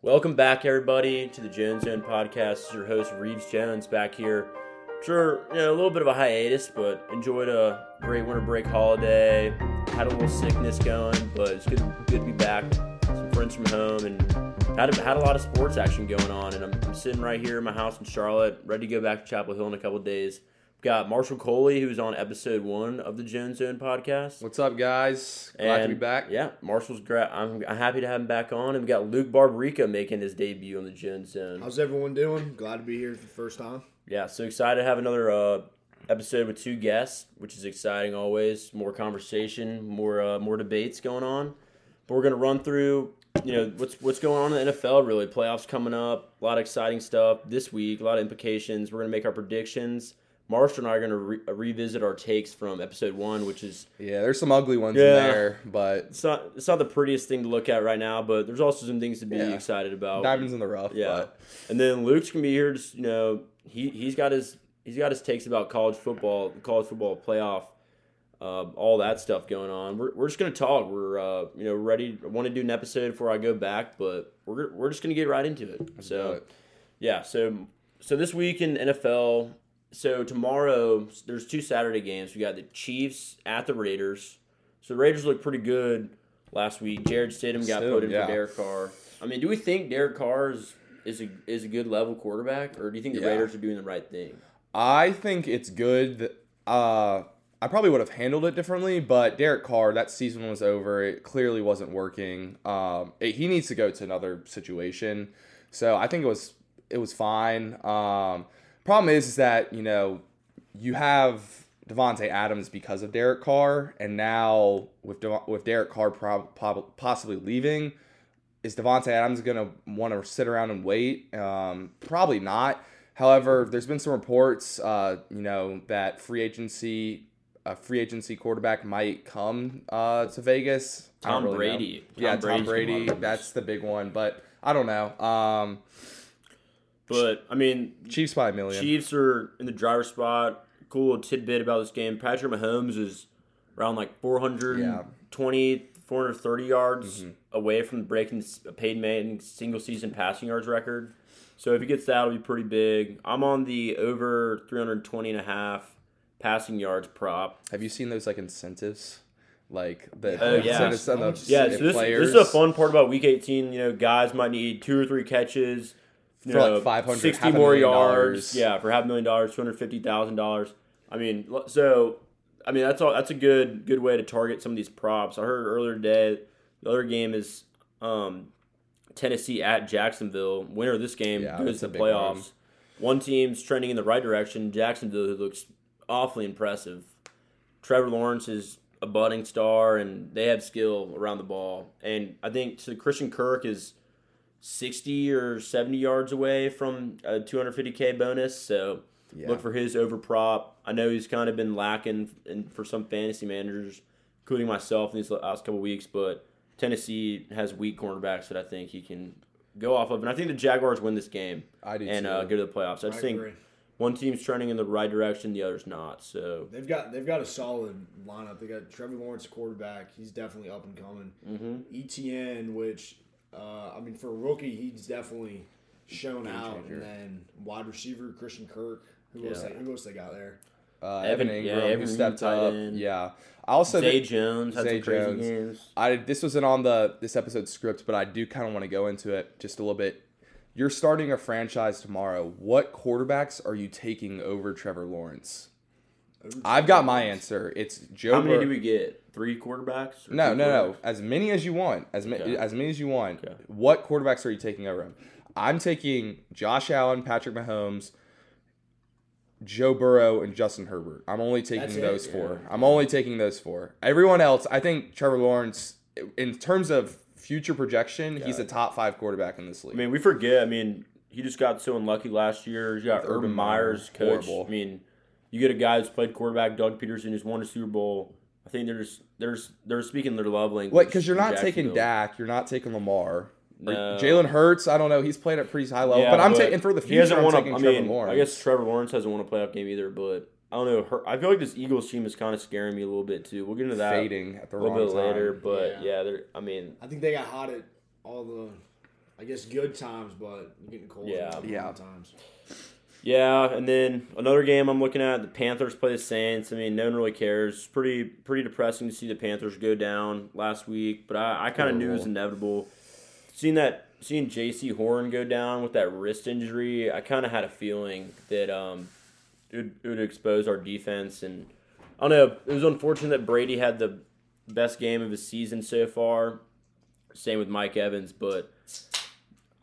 Welcome back, everybody, to the Jones Zone podcast. Is your host Reeves Jones back here. Sure, you know, a little bit of a hiatus, but enjoyed a great winter break holiday. Had a little sickness going, but it's good, good to be back. Some friends from home, and had a, had a lot of sports action going on. And I'm, I'm sitting right here in my house in Charlotte, ready to go back to Chapel Hill in a couple days. Got Marshall Coley, who's on episode one of the Jones Zone podcast. What's up, guys? Glad to be back. Yeah, Marshall's great. I'm, I'm happy to have him back on. And we got Luke Barbaryka making his debut on the Jones Zone. How's everyone doing? Glad to be here for the first time. Yeah, so excited to have another uh, episode with two guests, which is exciting always. More conversation, more uh, more debates going on. But we're gonna run through, you know, what's what's going on in the NFL. Really, playoffs coming up. A lot of exciting stuff this week. A lot of implications. We're gonna make our predictions. Marshall and I are gonna re- uh, revisit our takes from episode one, which is Yeah, there's some ugly ones Yeah. in there, but it's not it's not the prettiest thing to look at right now, but there's also some things to be Yeah. excited about. diamonds in the rough. Yeah, but and then Luke's gonna be here. Just you know, he he's got his he's got his takes about college football, college football playoff, uh, all that stuff going on. We're, we're just gonna talk. We're uh, you know ready. Want to do an episode before I go back, but we're we're just gonna get right into it. So yeah, so so this week in NFL. So tomorrow there's two Saturday games. We got the Chiefs at the Raiders. So the Raiders look pretty good last week. Jarrett Stidham got Stidham, put in yeah. for Derek Carr. I mean, do we think Derek Carr is is a is a good level quarterback, or do you think the Yeah. Raiders are doing the right thing? I think it's good. That, uh, I probably would have handled it differently, but Derek Carr, that season was over. It clearly wasn't working. Um, it- he needs to go to another situation. So I think it was it was fine. Um, problem is, is that you know you have Davante Adams because of Derek Carr, and now with Dev- with Derek Carr prob- prob- possibly leaving, is Davante Adams gonna want to sit around and wait? Um, probably not. However, there's been some reports, uh, you know, that free agency, a free agency quarterback might come uh, to Vegas. Tom really know. Brady. yeah, Tom Tom Brady. That's the big one, but I don't know. Um, But I mean, Chiefs by a million. Chiefs are in the driver's spot. Cool little tidbit about this game: Patrick Mahomes is around like 420, 430 yards Mm-hmm. away from breaking a Peyton Manning single season passing yards record. So if he gets that, it'll be pretty big. I'm on the over 320 and a half passing yards prop. Have you seen those like incentives? Like the Oh, yeah. incentives on the Yeah, so this, players? this is a fun part about Week 18. You know, guys might need two or three catches you For like 500, 60 half a more yards. dollars. Yeah, for half a million dollars, two hundred fifty thousand dollars. I mean, so I mean that's all. That's a good good way to target some of these props. I heard earlier today. The other game is um, Tennessee at Jacksonville. Winner of this game Yeah, goes to the playoffs. one. One team's trending in the right direction. Jacksonville, who looks awfully impressive. Trevor Lawrence is a budding star, and they have skill around the ball. And I think so Christian Kirk is 60 or 70 yards away from a 250k bonus. So Yeah. look for his over prop. I know he's kind of been lacking in, for some fantasy managers, including myself in these last couple weeks. But Tennessee has weak cornerbacks that I think he can go off of, and I think the Jaguars win this game I do and too. uh, go to the playoffs. I I just think agree. one team's trending in the right direction, the other's not. So They've got they've got a solid lineup. They got Trevor Lawrence quarterback. He's definitely up and coming. mm-hmm. ETN, which uh, I mean for a rookie, he's definitely shown Game out. changer. And then wide receiver Christian Kirk. Who else? They, who else they got there? uh, Evan- Evan, yeah, Ingram, Evan who stepped up. end. Yeah. I also Zay think- Jones had Zay some crazy Jones. games. I this wasn't on the this episode script, but I do kind of want to go into it just a little bit. You're starting a franchise tomorrow. What quarterbacks are you taking over Trevor Lawrence? Over I've got my answer. It's Joe. How many Bur- do we get? Three quarterbacks? or No, two no, no. As many as you want. As ma- Okay. as many as you want. Okay. What quarterbacks are you taking over him? I'm taking Josh Allen, Patrick Mahomes, Joe Burrow, and Justin Herbert. I'm only taking That's it? those four. Yeah. I'm only taking those four. Everyone else, I think Trevor Lawrence, in terms of future projection, he's a top five quarterback in this league. I mean, we forget. I mean, he just got so unlucky last year. You got Urban Urban Meyer's coach. Horrible. I mean, you get a guy who's played quarterback, Doug Pederson, who's won a Super Bowl. I think they're just they're just- they're speaking their love language. What? Because you're not taking Dak. You're not taking Lamar. No. Jalen Hurts. I don't know. He's played at pretty high level, Yeah, but I'm taking for the future. he future. hasn't I'm won a- taking I Trevor mean, Lawrence. I guess Trevor Lawrence hasn't won a playoff game either, but I don't know. Her, I feel like this Eagles team is kind of scaring me a little bit too. We'll get into that fading at the a little wrong bit time. later, but Yeah. yeah, they're. I mean, I think they got hot at all the I guess good times, but getting cold. Yeah. Yeah. Times. Yeah, and then another game I'm looking at, the Panthers play the Saints. I mean, no one really cares. Pretty pretty depressing to see the Panthers go down last week, but I, I kind of knew it was inevitable. Seeing that seeing Jaycee Horn go down with that wrist injury, I kind of had a feeling that um it would, it would expose our defense, and I don't know. It was unfortunate that Brady had the best game of his season so far. Same with Mike Evans, but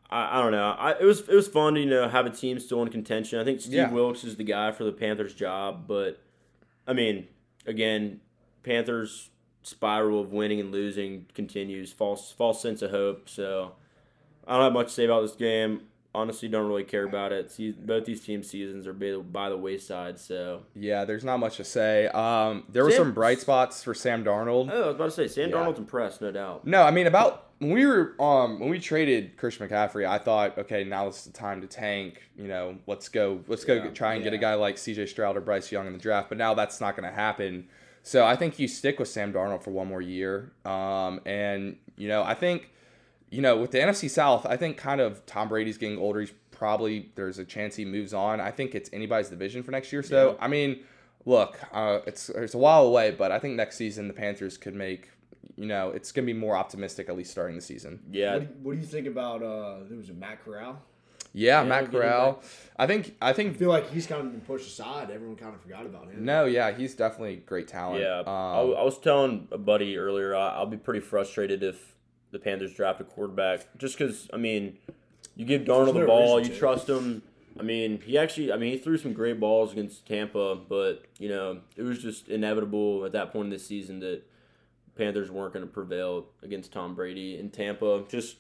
I, I don't know. I, it was it was fun to you know have a team still in contention. I think Steve Yeah. Wilks is the guy for the Panthers job, but I mean, again, Panthers spiral of winning and losing continues. False false sense of hope. So I don't have much to say about this game. Honestly, don't really care about it. Both these team seasons are by, the wayside. So Yeah, there's not much to say. Um, there were some bright spots for Sam Darnold. oh, I was about to say Sam Yeah. Darnold's impressed, no doubt. No, I mean about when we were um when we traded Christian McCaffrey, I thought, okay, now is the time to tank. You know, let's go, let's go Yeah, try and get a guy like C.J. Stroud or Bryce Young in the draft. But now that's not going to happen. So I think you stick with Sam Darnold for one more year. Um, and you know, I think, you know, with the NFC South, I think kind of Tom Brady's getting older. He's probably there's a chance he moves on. I think it's anybody's division for next year. So Yeah. I mean, look, uh, it's it's a while away, but I think next season the Panthers could make. You know, it's gonna be more optimistic at least starting the season. Yeah, What, do you, what do you think about uh? Who was it? Matt Corral. Yeah, Yeah, Matt getting Corral. I think I I think feel like he's kind of been pushed aside. Everyone kind of forgot about him. no, yeah, he's definitely great talent. Yeah, Um, I, I was telling a buddy earlier. I, I'll be pretty frustrated if the Panthers draft a quarterback, just because I mean, you give Darnold There's the ball, you to. trust him. I mean, he actually, I mean, he threw some great balls against Tampa, but you know, it was just inevitable at that point in the season that Panthers weren't going to prevail against Tom Brady in Tampa, just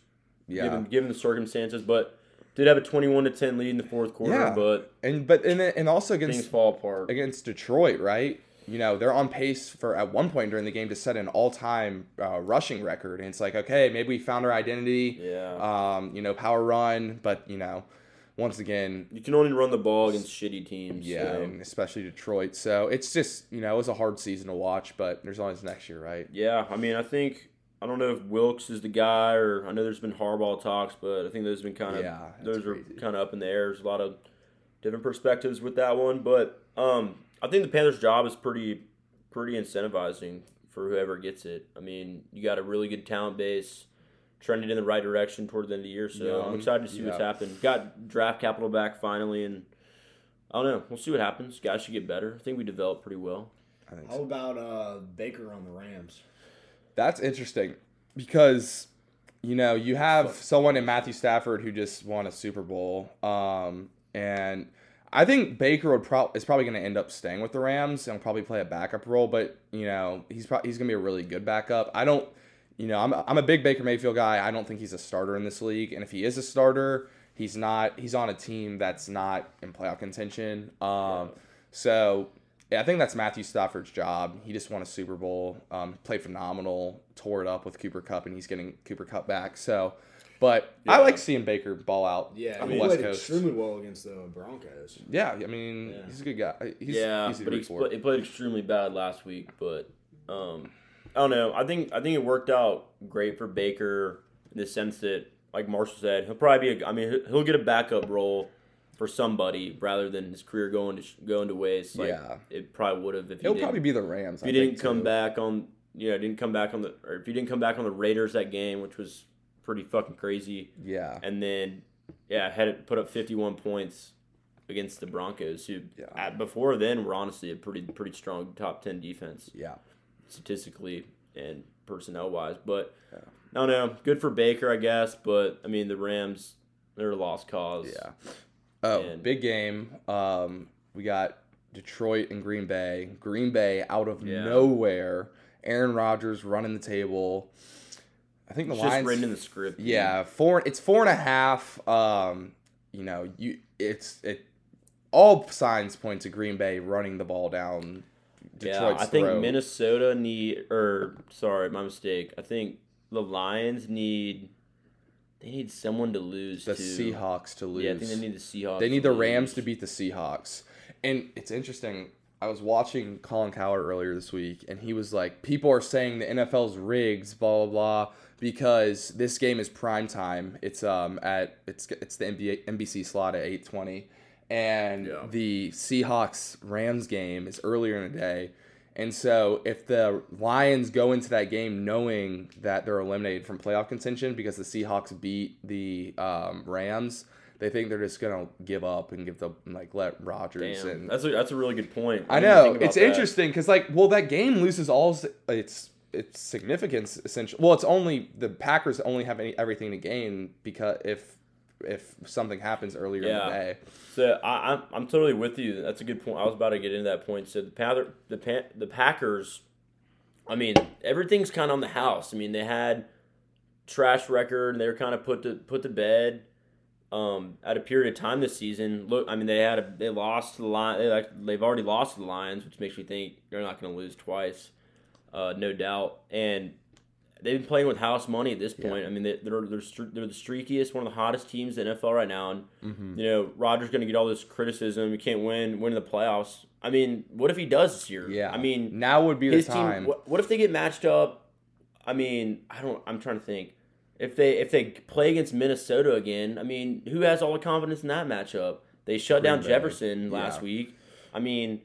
yeah. given given the circumstances. But did have a twenty-one to ten lead in the fourth quarter, Yeah. but and but and and also things fall apart. against Detroit, right? You know, they're on pace for at one point during the game to set an all-time uh, rushing record, and it's like, okay, maybe we found our identity. Yeah, Um, you know, power run, but you know, once again, you can only run the ball against shitty teams. yeah, so. and especially Detroit. So it's just you know, it was a hard season to watch, but there's always next year, right? Yeah, I mean, I think I don't know if Wilks is the guy, or I know there's been Harbaugh talks, but I think those have been kind of Yeah, those are kind of up in the air. There's a lot of different perspectives with that one, but um, I think the Panthers' job is pretty pretty incentivizing for whoever gets it. I mean, you got a really good talent base. Trending in the right direction toward the end of the year, so I'm Young, excited to see what's yeah. happened. Got draft capital back finally, and I don't know. We'll see what happens. Guys should get better. I think we developed pretty well. I think How about uh Baker on the Rams? That's interesting because you know you have someone in Matthew Stafford who just won a Super Bowl, um, and I think Baker would pro- is probably going to end up staying with the Rams and probably play a backup role. But you know he's pro- he's going to be a really good backup. I don't, you know, I'm I'm a big Baker Mayfield guy. I don't think he's a starter in this league, and if he is a starter, he's not. He's on a team that's not in playoff contention. Um, so yeah, I think that's Matthew Stafford's job. He just won a Super Bowl, um, played phenomenal, tore it up with Cooper Kupp, and he's getting Cooper Kupp back. So, but I like seeing Baker ball out Yeah, on he the West played Coast. extremely well against the Broncos. Yeah, I mean, Yeah. he's a good guy. He's, yeah, easy to but he, root he played extremely bad last week. But um, I don't know. I think I think it worked out great for Baker in the sense that, like Marshall said, he'll probably be. A, I mean, he'll- he'll get a backup role for somebody rather than his career going to sh- going to waste. Like Yeah. it probably would have if he He'll didn't, probably be the Rams. if I didn't think, come too. back on. You know, didn't come back on the or if he didn't come back on the Raiders that game, which was pretty fucking crazy Yeah, and then yeah, had it put up 51 points against the Broncos, who Yeah. at, before then were honestly a pretty pretty strong top 10 defense yeah, statistically and personnel wise. But Yeah. I don't know, good for Baker, I guess. But I mean, the Rams they're a lost cause. yeah. Oh, And- big game. Um, we got Detroit and Green Bay. Green Bay out of Yeah. nowhere. Aaron Rodgers running the table. I think the It's just written in the script. dude. Yeah, four. It's four and a half. Um, you know, you it's it. All signs point to Green Bay running the ball down. Detroit's yeah. I think throat. Minnesota need, or sorry, my mistake. I think the Lions need. They need someone to lose the to. Seahawks to lose. Yeah, I think they need the Seahawks. They need the to Rams lose. to beat the Seahawks. And it's interesting. I was watching Colin Cowherd earlier this week, and he was like, "People are saying the NFL's rigged, blah blah blah, because this game is prime time. It's um at it's it's the NBA, NBC slot at eight twenty, and Yeah. the Seahawks Rams game is earlier in the day." And so, if the Lions go into that game knowing that they're eliminated from playoff contention because the Seahawks beat the um, Rams, they think they're just gonna give up and give the like let Rodgers Damn, and that's a that's a really good point. I didn't know it's that. interesting because like well that game loses all its its significance essentially. Well, it's only the Packers only have any, everything to gain because if if something happens earlier in the day. So I, I'm I'm totally with you. That's a good point. I was about to get into that point. So the Panther, the Pan, the Packers, I mean everything's kind of on the house. I mean they had trash record and they were kind of put to put to bed. Um, at a period of time this season, look, I mean they had a they lost to the line. They like they've already lost to the Lions, which makes me think they're not going to lose twice, uh, no doubt. And they've been playing with house money at this point. I mean, they, they're they're they're the streakiest, one of the hottest teams in NFL right now. And Mm-hmm. you know, Rodgers going to get all this criticism. You can't win, win in the playoffs. I mean, what if he does this year? Yeah, I mean, now would be the his time. team. What, what if they get matched up? I mean, I don't. I'm trying to think. If they if they play against Minnesota again, I mean, who has all the confidence in that matchup? They shut down Bay. Jefferson last Yeah. week. I mean,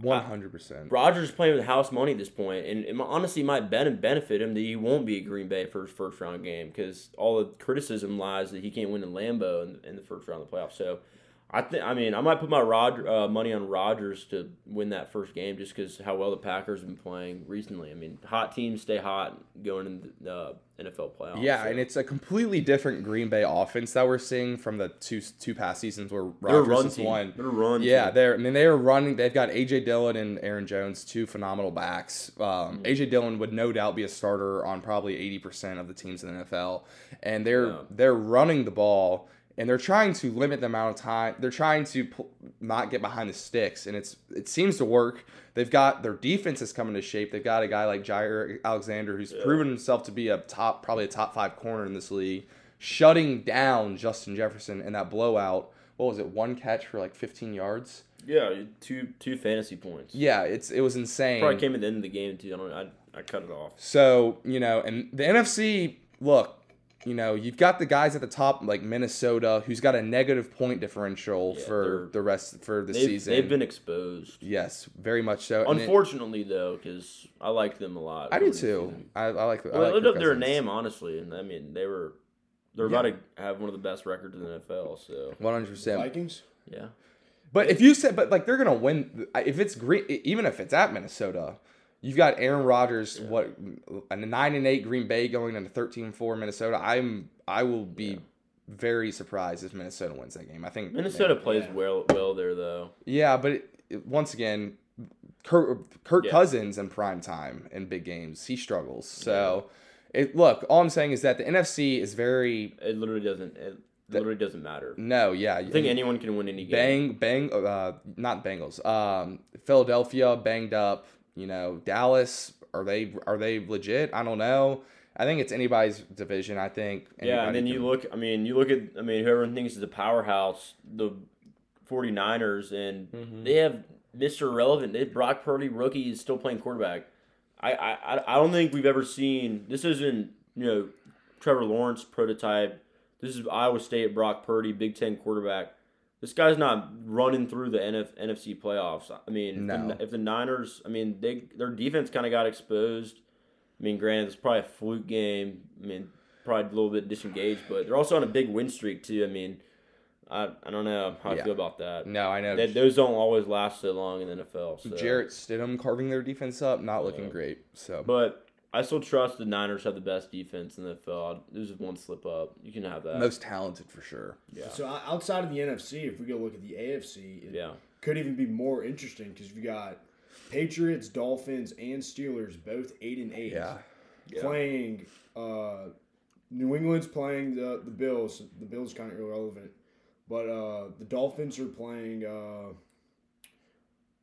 One hundred percent. Rodgers is playing with house money at this point, and it honestly might ben- benefit him that he won't be at Green Bay for his first round game because all the criticism lies that he can't win in Lambeau in, in the first round of the playoffs. So, I think I mean I might put my Rod uh, money on Rodgers to win that first game just because how well the Packers have been playing recently. I mean, hot teams stay hot going in the uh, NFL playoffs. Yeah, so. and it's a completely different Green Bay offense that we're seeing from the two two past seasons where Rodgers run won. They're run. Yeah, team. they're. I mean, they are running. They've got AJ Dillon and Aaron Jones, two phenomenal backs. Mm-hmm. Um, AJ Dillon would no doubt be a starter on probably eighty percent of the teams in the NFL, and they're Yeah. they're running the ball and they're trying to limit the amount of time. They're trying to pl- not get behind the sticks, and it's it seems to work. They've got their defense is coming to shape. They've got a guy like Jaire Alexander who's proven himself to be a top, probably a top five corner in this league, shutting down Justin Jefferson in that blowout. What was it? One catch for like 15 yards. yeah, two two fantasy points. Yeah, it's it was insane. Probably came at the end of the game too. I don't. I, I cut it off. So, you know, and the NFC, look, you know, you've got the guys at the top like Minnesota who's got a negative point differential Yeah, for the rest for the They've, season. they've been exposed. yes, very much so. And it- Unfortunately, though, because I like them a lot. I do early in the too. I, I like. I Well, like they lived Kirk up their name, honestly, and I mean they were they're Yeah. about to have one of the best records in the NFL. So One hundred percent. Vikings. yeah, But if you said, but like they're gonna win. If it's green, even if it's at Minnesota, you've got Aaron Rodgers. What a nine and eight Green Bay going into 13-4 Minnesota. I'm. I will be very surprised if Minnesota wins that game. I think Minnesota plays Yeah. well well there though. Yeah, but it, it- once again, Kirk, Kirk Yeah. Cousins in prime time in big games, he struggles. So, it look, all I'm saying is that the NFC is very It literally doesn't. It literally doesn't matter. no, yeah. I think anyone can win any game. bang bang uh not Bengals. Um Philadelphia banged up, you know, Dallas are they are they legit? I don't know. I think it's anybody's division. I think Yeah, and then you look. I mean, you look at. I mean, whoever thinks is a powerhouse, the 49ers, and Mm-hmm. they have Mr. Irrelevant. They Brock Purdy, rookie, is still playing quarterback. I, I, I- I don't think we've ever seen. This isn't you know Trevor Lawrence prototype. This is Iowa State Brock Purdy, Big Ten quarterback. This guy's not running through the NF, NFC playoffs. I mean, if, the, if the Niners, I mean, they their defense kind of got exposed. I mean, granted, it's probably a fluke game. I mean, probably a little bit disengaged, but they're also on a big win streak too. I mean, I, I don't know how I feel about that. No, I know. That those don't always last so long in the NFL. So. Jarrett Stidham carving their defense up, not looking Yeah. great. So but I still trust the Niners have the best defense in the NFL. There's just one slip up. You can have that. most talented for sure. yeah. So outside of the NFC, if we go look at the AFC, it yeah. could even be more interesting because we got Patriots, Dolphins, and Steelers both eight and eight. Yeah. Yeah. Playing uh, New England's playing the the Bills. The Bills kind of irrelevant, but uh, the Dolphins are playing. Uh,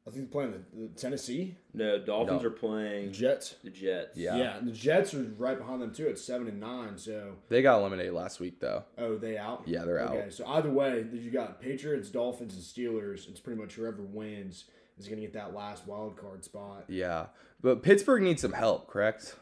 I think they're playing the, the Tennessee No, Dolphins No. are playing Jets. the Jets. Yeah. Yeah. and the Jets are right behind them too at seven and nine. So They got eliminated last week though. oh, they out. Yeah, they're out. Okay, so either way, you got Patriots, Dolphins, and Steelers. It's pretty much whoever wins is going to get that last wild card spot. Yeah, but Pittsburgh needs some help, correct?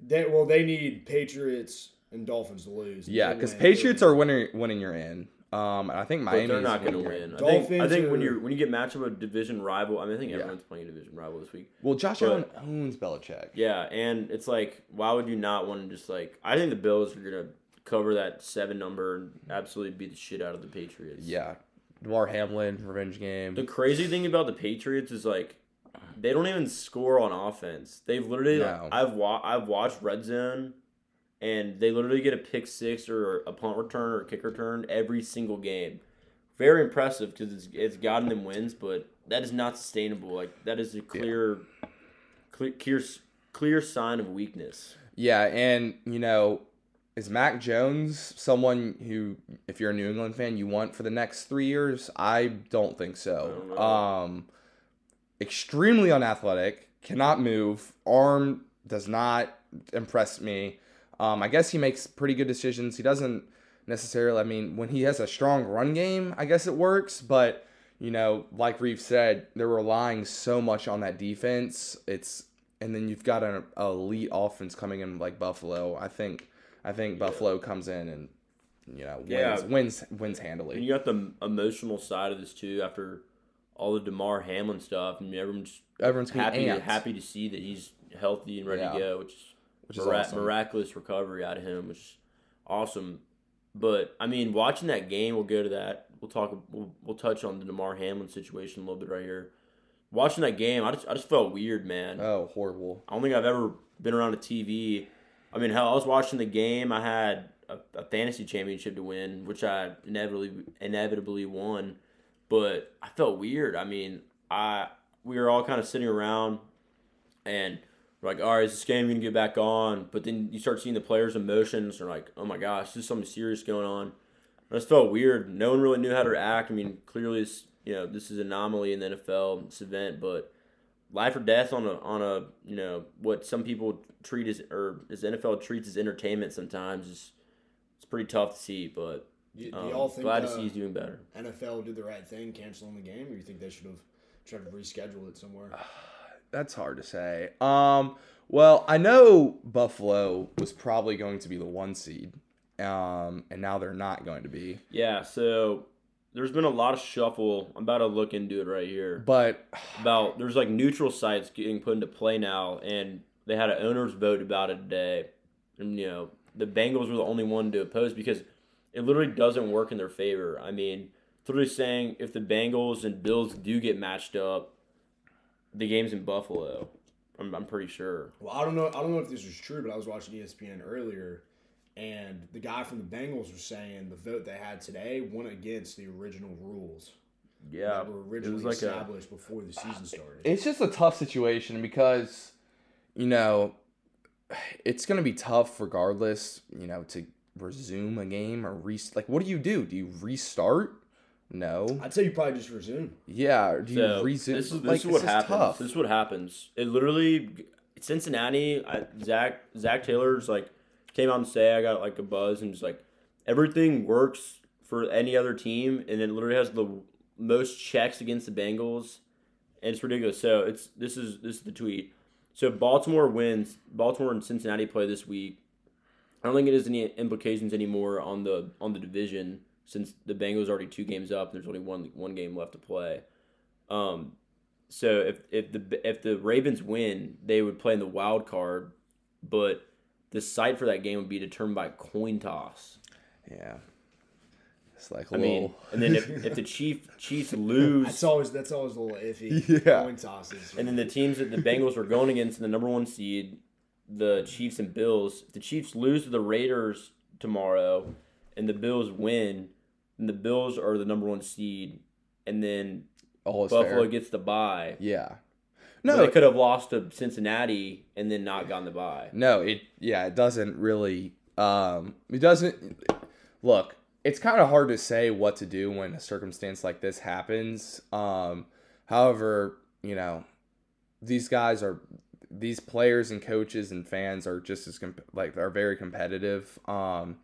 They well, they need Patriots and Dolphins to lose. Yeah, because. Patriots are winning. Winning, you're in. Um, and I think But Miami. they're not going to win. I think, I Dolphins think when are- you when you get matched up with a division rival, I mean, I think Yeah. everyone's playing a division rival this week. Well, Josh But- Allen owns Belichick. Yeah, and it's like, why would you not want to just like? I think the Bills are gonna cover that seven number and absolutely beat the shit out of the Patriots. Yeah, Damar Hamlin revenge game. The crazy thing about the Patriots is like, they don't even score on offense. They've literally, No. I've wa- I've watched Red Zone, and they literally get a pick six or a punt return or a kick return every single game. Very impressive because it's it's gotten them wins, but that is not sustainable. Like that is a clear, clear, clear, clear sign of weakness. Yeah, and you know, is Mac Jones someone who, if you're a New England fan, you want for the next three years? I don't think so. Don't. Um, extremely unathletic, cannot move, arm does not impress me. Um, I guess he makes pretty good decisions. He doesn't necessarily. I mean, when he has a strong run game, I guess it works. But you know, like Reeve said, they're relying so much on that defense. It's and then you've got an elite offense coming in like Buffalo. I think I think Buffalo comes in and you know wins Yeah. wins wins handily. And you got the emotional side of this too after all the Damar Hamlin stuff, and everyone's Everyone's happy to, happy to see that he's healthy and ready Yeah. to go, which is Which is mira- awesome. miraculous recovery out of him, which is awesome. But I mean, watching that game, we'll go to that. We'll talk. We'll, we'll touch on the Damar Hamlin situation a little bit right here. Watching that game, I just I just felt weird, man. Oh, horrible. I don't think I've ever been around a TV. I mean, hell, I was watching the game. I had a, a fantasy championship to win, which I inevitably inevitably won. But I felt weird. I mean, I we were all kind of sitting around, and we're like, all right, is this game gonna get back on? But then you start seeing the players' emotions. They're like, oh my gosh, there's something serious going on. I just felt weird. No one really knew how to react. I mean, clearly, it's, you know, this is an anomaly in the NFL, this event, but life or death on a on a you know what some people treat as or as NFL treats as entertainment sometimes is it's pretty tough to see, but Do, do um, y'all think glad to see he's doing better. NFL did the right thing canceling the game, or you think they should have tried to reschedule it somewhere? That's hard to say. Um, well, I know Buffalo was probably going to be the one seed, um, and now they're not going to be. Yeah, so there's been a lot of shuffle. I'm about to look into it right here. But about there's like neutral sites getting put into play now, and they had an owners vote about it today, and you know the Bengals were the only one to oppose because it literally doesn't work in their favor. I mean, it's literally saying if the Bengals and Bills do get matched up, the game's in Buffalo. I'm, I'm pretty sure. Well, I don't know. I don't know if this was true, but I was watching ESPN earlier, and the guy from the Bengals was saying the vote they had today went against the original rules Yeah, that were it originally was like a established before the season started. it's just a tough situation because, you know, it's going to be tough regardless, you know, to resume a game or re like what do you do? Do you restart? No. I'd say you probably just resume. Yeah. Do you So resume? this is this like, is what just happens. tough. This is what happens. It literally Cincinnati. I, Zac Zac Taylor's like came out and say I got like a buzz and just like everything works for any other team, and it literally has the most checks against the Bengals, and it's ridiculous. So it's this is this is the tweet. So Baltimore wins, Baltimore and Cincinnati play this week. I don't think it has any implications anymore on the on the division since the Bengals are already two games up and there's only one one game left to play. Um, so if if the if the Ravens win, they would play in the wild card, but the site for that game would be determined by coin toss. yeah. It's like I little. mean, and then if, if the Chief Chiefs lose, That's always that's always a little iffy. Yeah. Coin tosses. and then the teams that the Bengals were going against in the number one seed, the Chiefs and Bills. If the Chiefs lose to the Raiders tomorrow, and the Bills win, then the Bills are the number one seed, and then all Buffalo fair. gets the bye. Yeah. No, No, they could have lost to Cincinnati and then not gotten the bye. No, it yeah, it doesn't really um it doesn't look, it's kind of hard to say what to do when a circumstance like this happens. Um however, you know, these guys are these players and coaches and fans are just as comp- like are very competitive. Um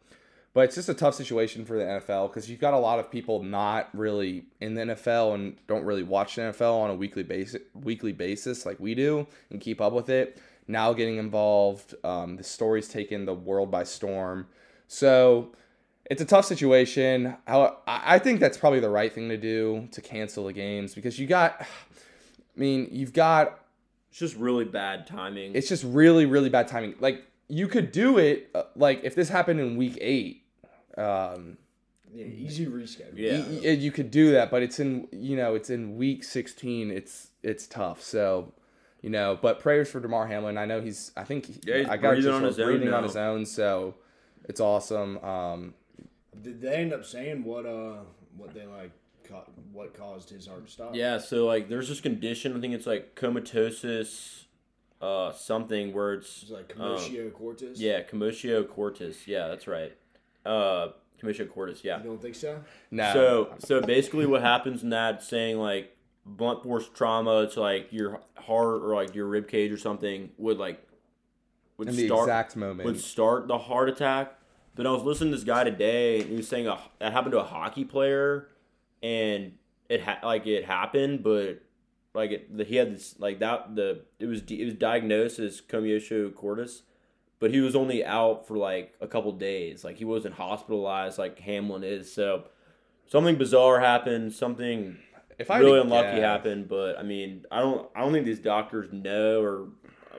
But it's just a tough situation for the NFL because you've got a lot of people not really in the NFL and don't really watch the NFL on a weekly basis, weekly basis like we do, and keep up with it. Now getting involved, um, the story's taken the world by storm. So it's a tough situation. I I think that's probably the right thing to do to cancel the games because you got, I mean, you've got It's just really bad timing. it's just really really bad timing like you could do it uh, like if this happened in week eight um Yeah, easy reschedule. Yeah. y- y- you could do that but it's in you know it's in week 16 it's it's tough so you know but prayers for Damar Hamlin I know he's I think he- Yeah, he's I got breathing on his breathing on his own so it's awesome um Did they end up saying what uh what they like ca- what caused his heart to stop? Yeah, so like there's this condition, I think it's like comatosis uh something where it's It's like commotio cordis. yeah, commotio cordis. Yeah, that's right. Uh commotio cordis, yeah. You don't think so? no So so basically what happens in that saying like blunt force trauma to like your heart or like your rib cage or something would like would in the start exact moment would start the heart attack. But I was listening to this guy today, and he was saying a, that happened to a hockey player, and it ha- like it happened, but like it, the, he had this like that the it was it was diagnosed as commotio cordis, but he was only out for like a couple days. Like he wasn't hospitalized like Hamlin is. So something bizarre happened. Something if I really unlucky guess- happened. But I mean, I don't I don't think these doctors know or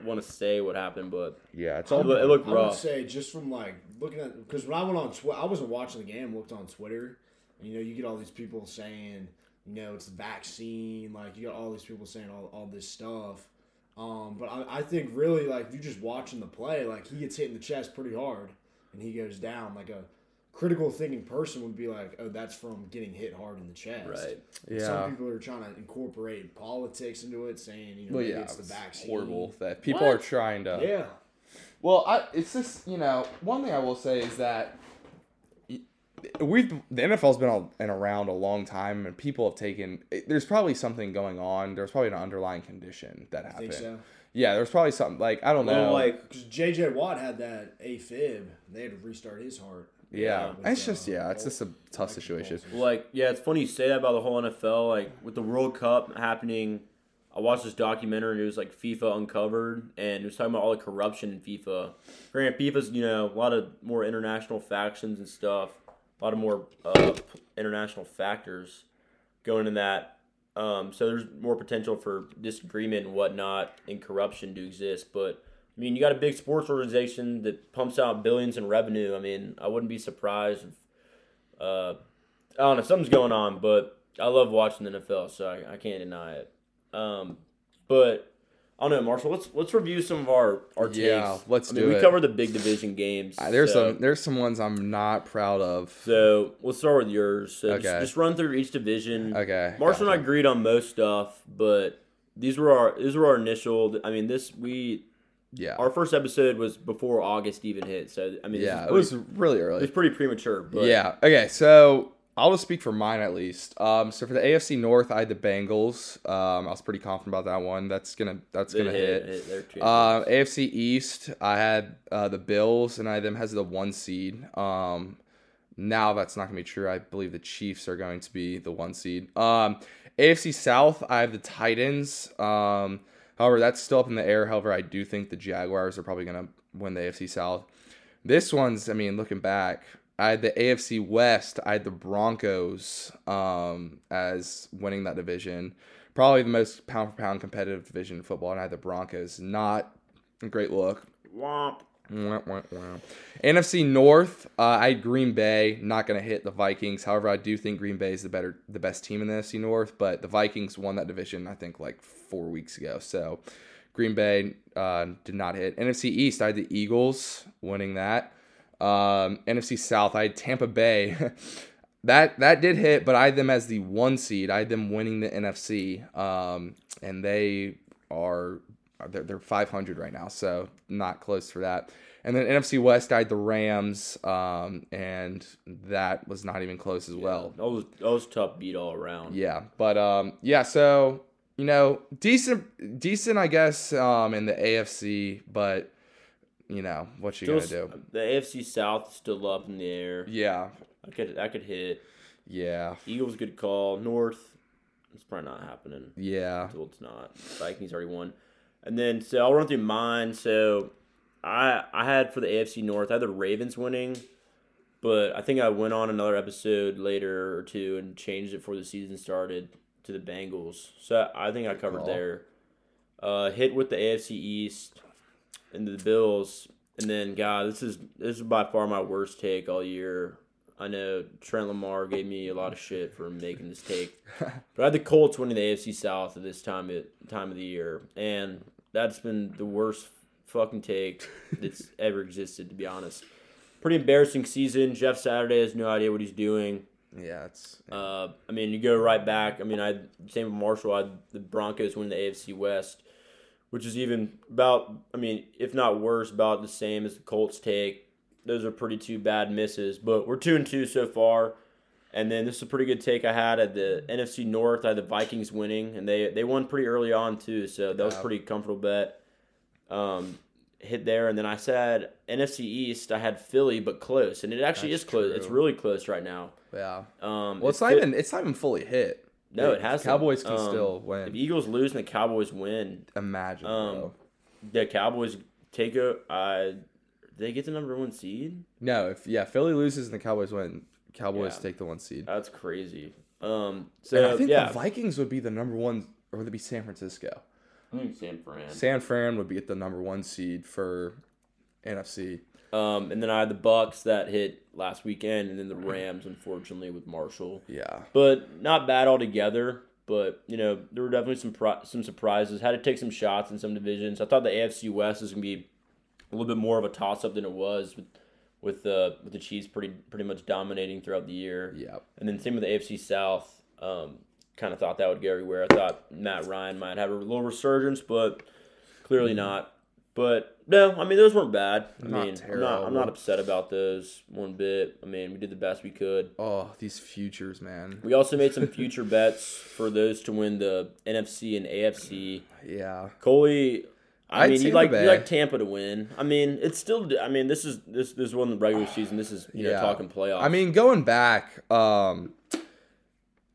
want to say what happened, but yeah it's it, all loo- it looked I would rough. say just from like looking at because when I went on Twitter, I wasn't watching the game. Looked on Twitter, and you know you get all these people saying, you know, it's the vaccine. Like you got all these people saying all, all this stuff. Um, but I, I think really like if you're just watching the play, like he gets hit in the chest pretty hard, and he goes down. Like a critical thinking person would be like, oh, that's from getting hit hard in the chest. Right. And Yeah. Some people are trying to incorporate politics into it, saying you know well yeah it's the it's vaccine. horrible that people What? are trying to Yeah. Well, I, it's just you know one thing I will say is that y- we've the NFL's been all, and around a long time, and people have taken. There's probably something going on. There's probably an underlying condition that I happened. think so. Yeah, there's probably something like I don't know. Like Because J.J. Watt had that AFib, they had to restart his heart. yeah, with, it's just uh, yeah, it's just a tough situation. Like, yeah, it's funny you say that about the whole NFL. Like, with the World Cup happening, I watched this documentary it was like FIFA Uncovered, and it was talking about all the corruption in FIFA. Granted, FIFA's, you know, a lot of more international factions and stuff, a lot of more uh, international factors going in that. Um, so there's more potential for disagreement and whatnot and corruption to exist. But, I mean, you got a big sports organization that pumps out billions in revenue. I mean, I wouldn't be surprised if uh, I don't know, something's going on, but I love watching the NFL, so I, I can't deny it. Um, but I don't know, Marshall. Let's let's review some of our our takes. Yeah, let's I mean, do we it. covered the big division games. Uh, There's so, some there's some ones I'm not proud of. So let's start with yours. So just, Okay. just run through each division. Okay, Marshall and I agreed on most stuff, but these were our these were our initial. I mean, this we Yeah, our first episode was before August even hit. So I mean, yeah, is it was pretty- really it early. was pretty premature. But yeah. Okay. So I'll just speak for mine at least. Um, so for the AFC North, I had the Bengals. Um, I was pretty confident about that one. That's gonna that's gonna hit, hit. hit their. Uh, AFC East, I had uh, the Bills, and I them as the one seed. Um, now that's not gonna be true. I believe the Chiefs are going to be the one seed. Um, AFC South, I have the Titans. Um, however, that's still up in the air. However, I do think the Jaguars are probably gonna win the AFC South. This one's, I mean, looking back, I had the AFC West. I had the Broncos um, as winning that division. Probably the most pound for pound competitive division in football, and I had the Broncos. Not a great look. Womp. Wah, wah, wah. NFC North, uh, I had Green Bay. Not going to hit the Vikings. However, I do think Green Bay is the better, the best team in the NFC North. But the Vikings won that division, I think, like four weeks ago. So Green Bay uh, did not hit. NFC East, I had the Eagles winning that. Um, NFC South, I had Tampa Bay. that that did hit, but I had them as the one seed. I had them winning the NFC, um, and they are they're, they're 500 right now, so not close for that. And then NFC West, I had the Rams, um, and that was not even close as well. That was that was tough beat all around. Yeah, but um, yeah, so you know, decent, decent, I guess, um, in the AFC, but you know what you gonna do? The AFC South is still up in the air. Yeah, I could I could hit. yeah, Eagles good call. North, it's probably not happening. yeah. It's not. Vikings already won. And then so I'll run through mine. So I I had for the AFC North, I had the Ravens winning, but I think I went on another episode later or two and changed it before the season started to the Bengals. So I think I covered there. Uh, hit with the AFC East and the Bills, and then God, this is this is by far my worst take all year. I know Trent Lamar gave me a lot of shit for making this take, but I had the Colts winning the AFC South at this time at time of the year, and that's been the worst fucking take that's ever existed. To be honest, pretty embarrassing season. Jeff Saturday has no idea what he's doing. Yeah, it's Uh, I mean, you go right back. I mean, I same with Marshall. I had the Broncos win the AFC West, which is even about. I mean, if not worse, about the same as the Colts take. Those are pretty two bad misses, but we're two and two so far. And then this is a pretty good take I had at the NFC North. I had the Vikings winning, and they they won pretty early on too, so that was a pretty comfortable bet. Um, hit there, and then I said NFC East. I had Philly, but close, and it actually That's is close. It's really close right now. yeah. Um, Well, it's not Phil- even it's not even fully hit. No, it has Cowboys can still win. If. Eagles lose and the Cowboys win, Imagine, um, bro. the Cowboys take a. Uh, they get the number one seed. No, if yeah, Philly loses and the Cowboys win, Cowboys Yeah. take the one seed. That's crazy. Um, and so I think yeah, the Vikings would be the number one, or would it be San Francisco? I think San Fran. San Fran would be at the number one seed for NFC. Um, and then I had the Bucs that hit last weekend, and then the Rams, unfortunately, with Marshall. Yeah, But not bad altogether. But you know, there were definitely some some surprises. Had to take some shots in some divisions. I thought the AFC West was gonna be a little bit more of a toss up than it was with with the with the Chiefs pretty pretty much dominating throughout the year. yeah, And then same with the AFC South. Um, kind of thought that would go everywhere. I thought Matt Ryan might have a little resurgence, but clearly not. But no, I mean those weren't bad. I Not mean, I'm not, I'm not upset about those one bit. I mean, we did the best we could. Oh, these futures, man. We also made some future bets for those to win the NFC and AFC. Yeah, Coley, I I'd mean, you like you like Tampa to win. I mean, it's still. I mean, this is this this one the regular season. This is you know Yeah. talking playoffs. I mean, going back, um,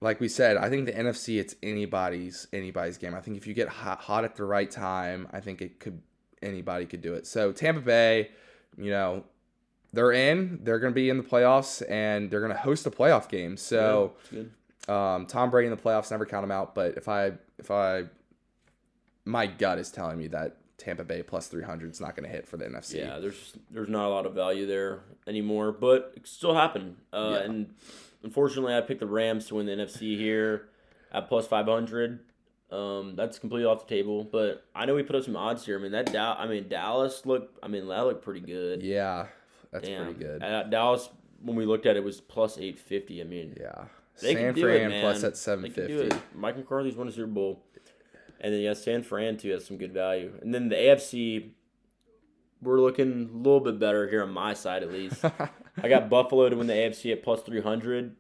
like we said, I think the NFC it's anybody's anybody's game. I think if you get hot, hot at the right time, I think it could anybody could do it. So Tampa Bay, you know, they're in. They're going to be in the playoffs, and they're going to host a playoff game. So good. um, Tom Brady in the playoffs never count him out. But if I if I my gut is telling me that Tampa Bay plus three hundred is not going to hit for the NFC. Yeah, there's there's not a lot of value there anymore, but it still happen. Uh, Yeah. And unfortunately, I picked the Rams to win the NFC here at plus five hundred. Um, that's completely off the table, but I know we put up some odds here. I mean that Dow- I mean Dallas looked. I mean that looked pretty good. yeah, that's Damn. pretty good. Uh, Dallas, when we looked at it, was plus eight fifty. I mean, Yeah. they San can do it, Fran plus at seven fifty. Mike McCarthy's won a Super Bowl, and then yeah, San Fran too has some good value. And then the AFC, we're looking a little bit better here on my side at least. I got Buffalo to win the AFC at plus three hundred,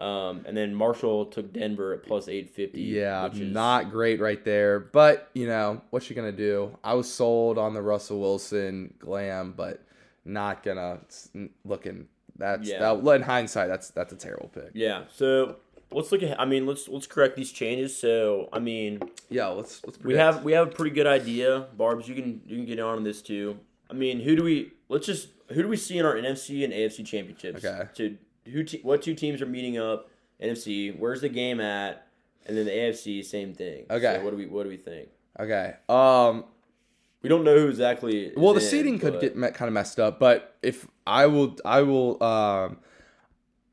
um, and then Marshall took Denver at plus eight fifty. Yeah, which is, not great right there. But you know what you gonna do? I was sold on the Russell Wilson glam, but not gonna it's looking. That's Yeah. that, in hindsight, that's that's a terrible pick. Yeah, so let's look at. I mean, let's let's correct these changes. So I mean, Yeah, let's let's. We have we have a pretty good idea, Barb's. You can you can get on this too. I mean, who do we? Let's just who do we see in our NFC and AFC championships? Okay. To who? Te- what two teams are meeting up? NFC. Where's the game at? And then the AFC, same thing. Okay. So what do we What do we think? okay. Um. We don't know who exactly. Well, the in, seating could get me- kind of messed up, but if I will, I will. Um.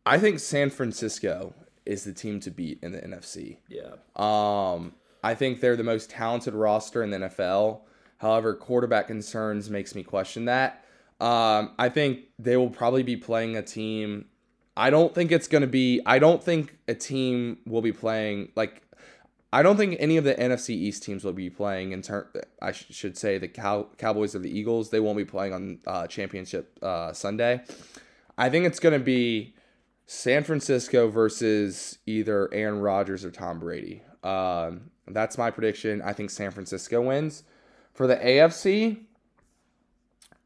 I think San Francisco is the team to beat in the NFC. Yeah. Um, I think they're the most talented roster in the NFL. However, quarterback concerns makes me question that. Um, I think they will probably be playing a team. I don't think it's going to be. I don't think a team will be playing like. I don't think any of the NFC East teams will be playing in turn. I sh- should say the Cow- Cowboys or the Eagles. They won't be playing on uh, Championship uh, Sunday. I think it's going to be San Francisco versus either Aaron Rodgers or Tom Brady. Um, that's my prediction. I think San Francisco wins. For the AFC,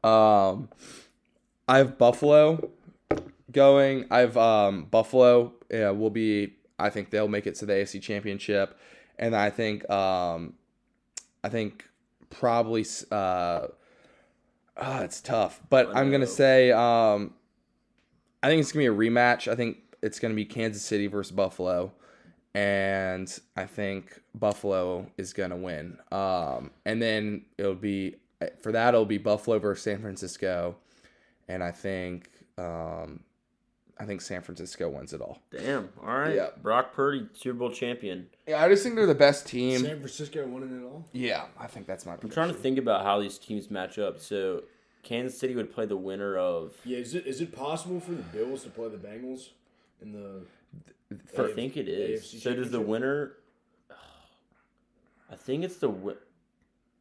Um, I have Buffalo going. I've um Buffalo. Yeah, will be. I think they'll make it to the AFC Championship, and I think um, I think probably uh, ah, it's tough, but I'm gonna say um, I think it's gonna be a rematch. I think it's gonna be Kansas City versus Buffalo, and I think Buffalo is gonna win. Um, and then it'll be for that it'll be Buffalo versus San Francisco, and I think um, I think San Francisco wins it all. Damn. All right. Yeah. Brock Purdy, Super Bowl champion. Yeah, I just think they're the best team. San Francisco winning it all. Yeah, I think that's my. I'm trying to think about how these teams match up. So Kansas City would play the winner of. Yeah, is it is it possible for the Bills to play the Bengals in the? I think it is. AFC So does the winner? I think it's the. wi-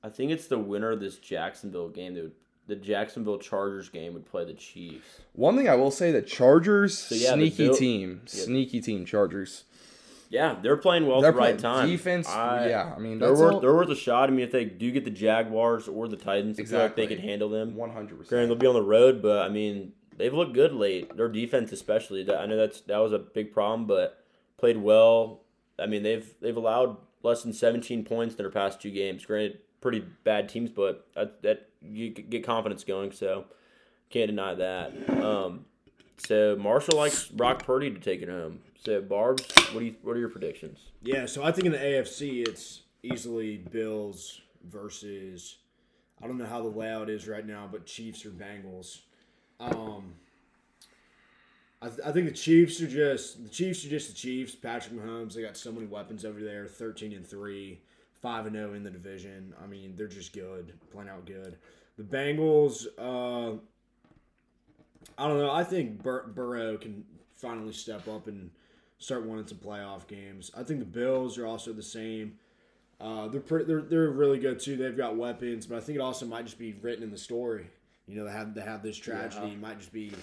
I think it's the winner of this Jacksonville game. That would, the Jacksonville Chargers game would play the Chiefs. One thing I will say: the Chargers, yeah, the sneaky Bill- team, yeah. sneaky team. Chargers. Yeah, they're playing well at They're the right time. defense. I- yeah, I mean They're worth, they're worth a shot. I mean, if they do get the Jaguars or the Titans, I feel like they Exactly. can handle them. one hundred Granted, percent. they'll be on the road, but I mean, they've looked good late. Their defense, especially, I know that's that was a big problem, but played well. I mean, they've they've allowed less than 17 points in their past two games. Granted, pretty bad teams, but that, that you get confidence going. So can't deny that. Um, so Marshall likes Brock Purdy to take it home. So Barb's, what do you what are your predictions? Yeah, so I think in the AFC it's easily Bills versus I don't know how the layout is right now, but Chiefs or Bengals. Um, I, th- I think the Chiefs are just the Chiefs are just the Chiefs. Patrick Mahomes, they got so many weapons over there. Thirteen and three, five and zero in the division. I mean, they're just good, plain out good. The Bengals, uh, I don't know. I think Bur- Burrow can finally step up and start winning some playoff games. I think the Bills are also the same. Uh, they're pretty, they're they're really good too. They've got weapons, but I think it also might just be written in the story. You know, they have they have this tragedy. It might just be, you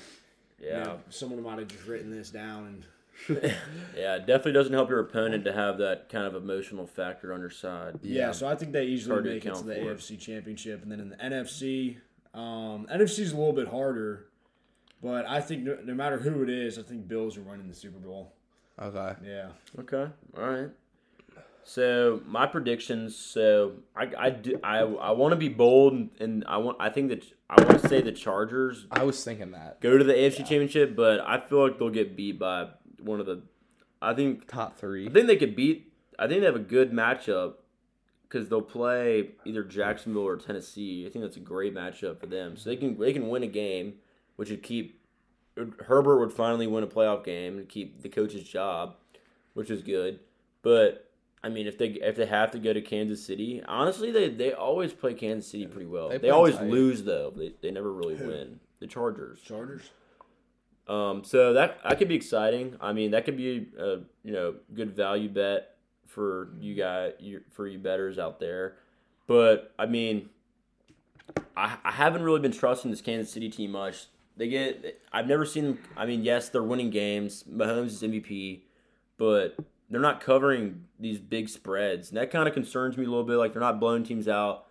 Yeah, know, someone might have just written this down and yeah, it definitely doesn't help your opponent to have that kind of emotional factor on your side. Yeah, so I think they easily hard to make it to the for. AFC Championship, and then in the NFC, um, NFC is a little bit harder, but I think no, no matter who it is, I think Bills are winning the Super Bowl. Okay. Yeah, Okay. All right. So my predictions. So I I do I, I want to be bold and, and I want I think that I want to say the Chargers I was thinking that go to the AFC Championship, but I feel like they'll get beat by one of the. I think top three. I think they could beat. I think they have a good matchup because they'll play either Jacksonville or Tennessee. I think that's a great matchup for them. So they can they can win a game, which would keep Herbert would finally win a playoff game and keep the coach's job, which is good. But I mean, if they if they have to go to Kansas City, honestly, they they always play Kansas City pretty well. They They, always tight. lose though. They they never really win. The Chargers. Chargers. Um, so that that could be exciting. I mean, that could be a you know good value bet for you guys, for you betters out there. But I mean, I I haven't really been trusting this Kansas City team much. They get I've never seen them. I mean, yes, they're winning games. Mahomes is MVP, but they're not covering these big spreads, and that kind of concerns me a little bit. Like they're not blowing teams out.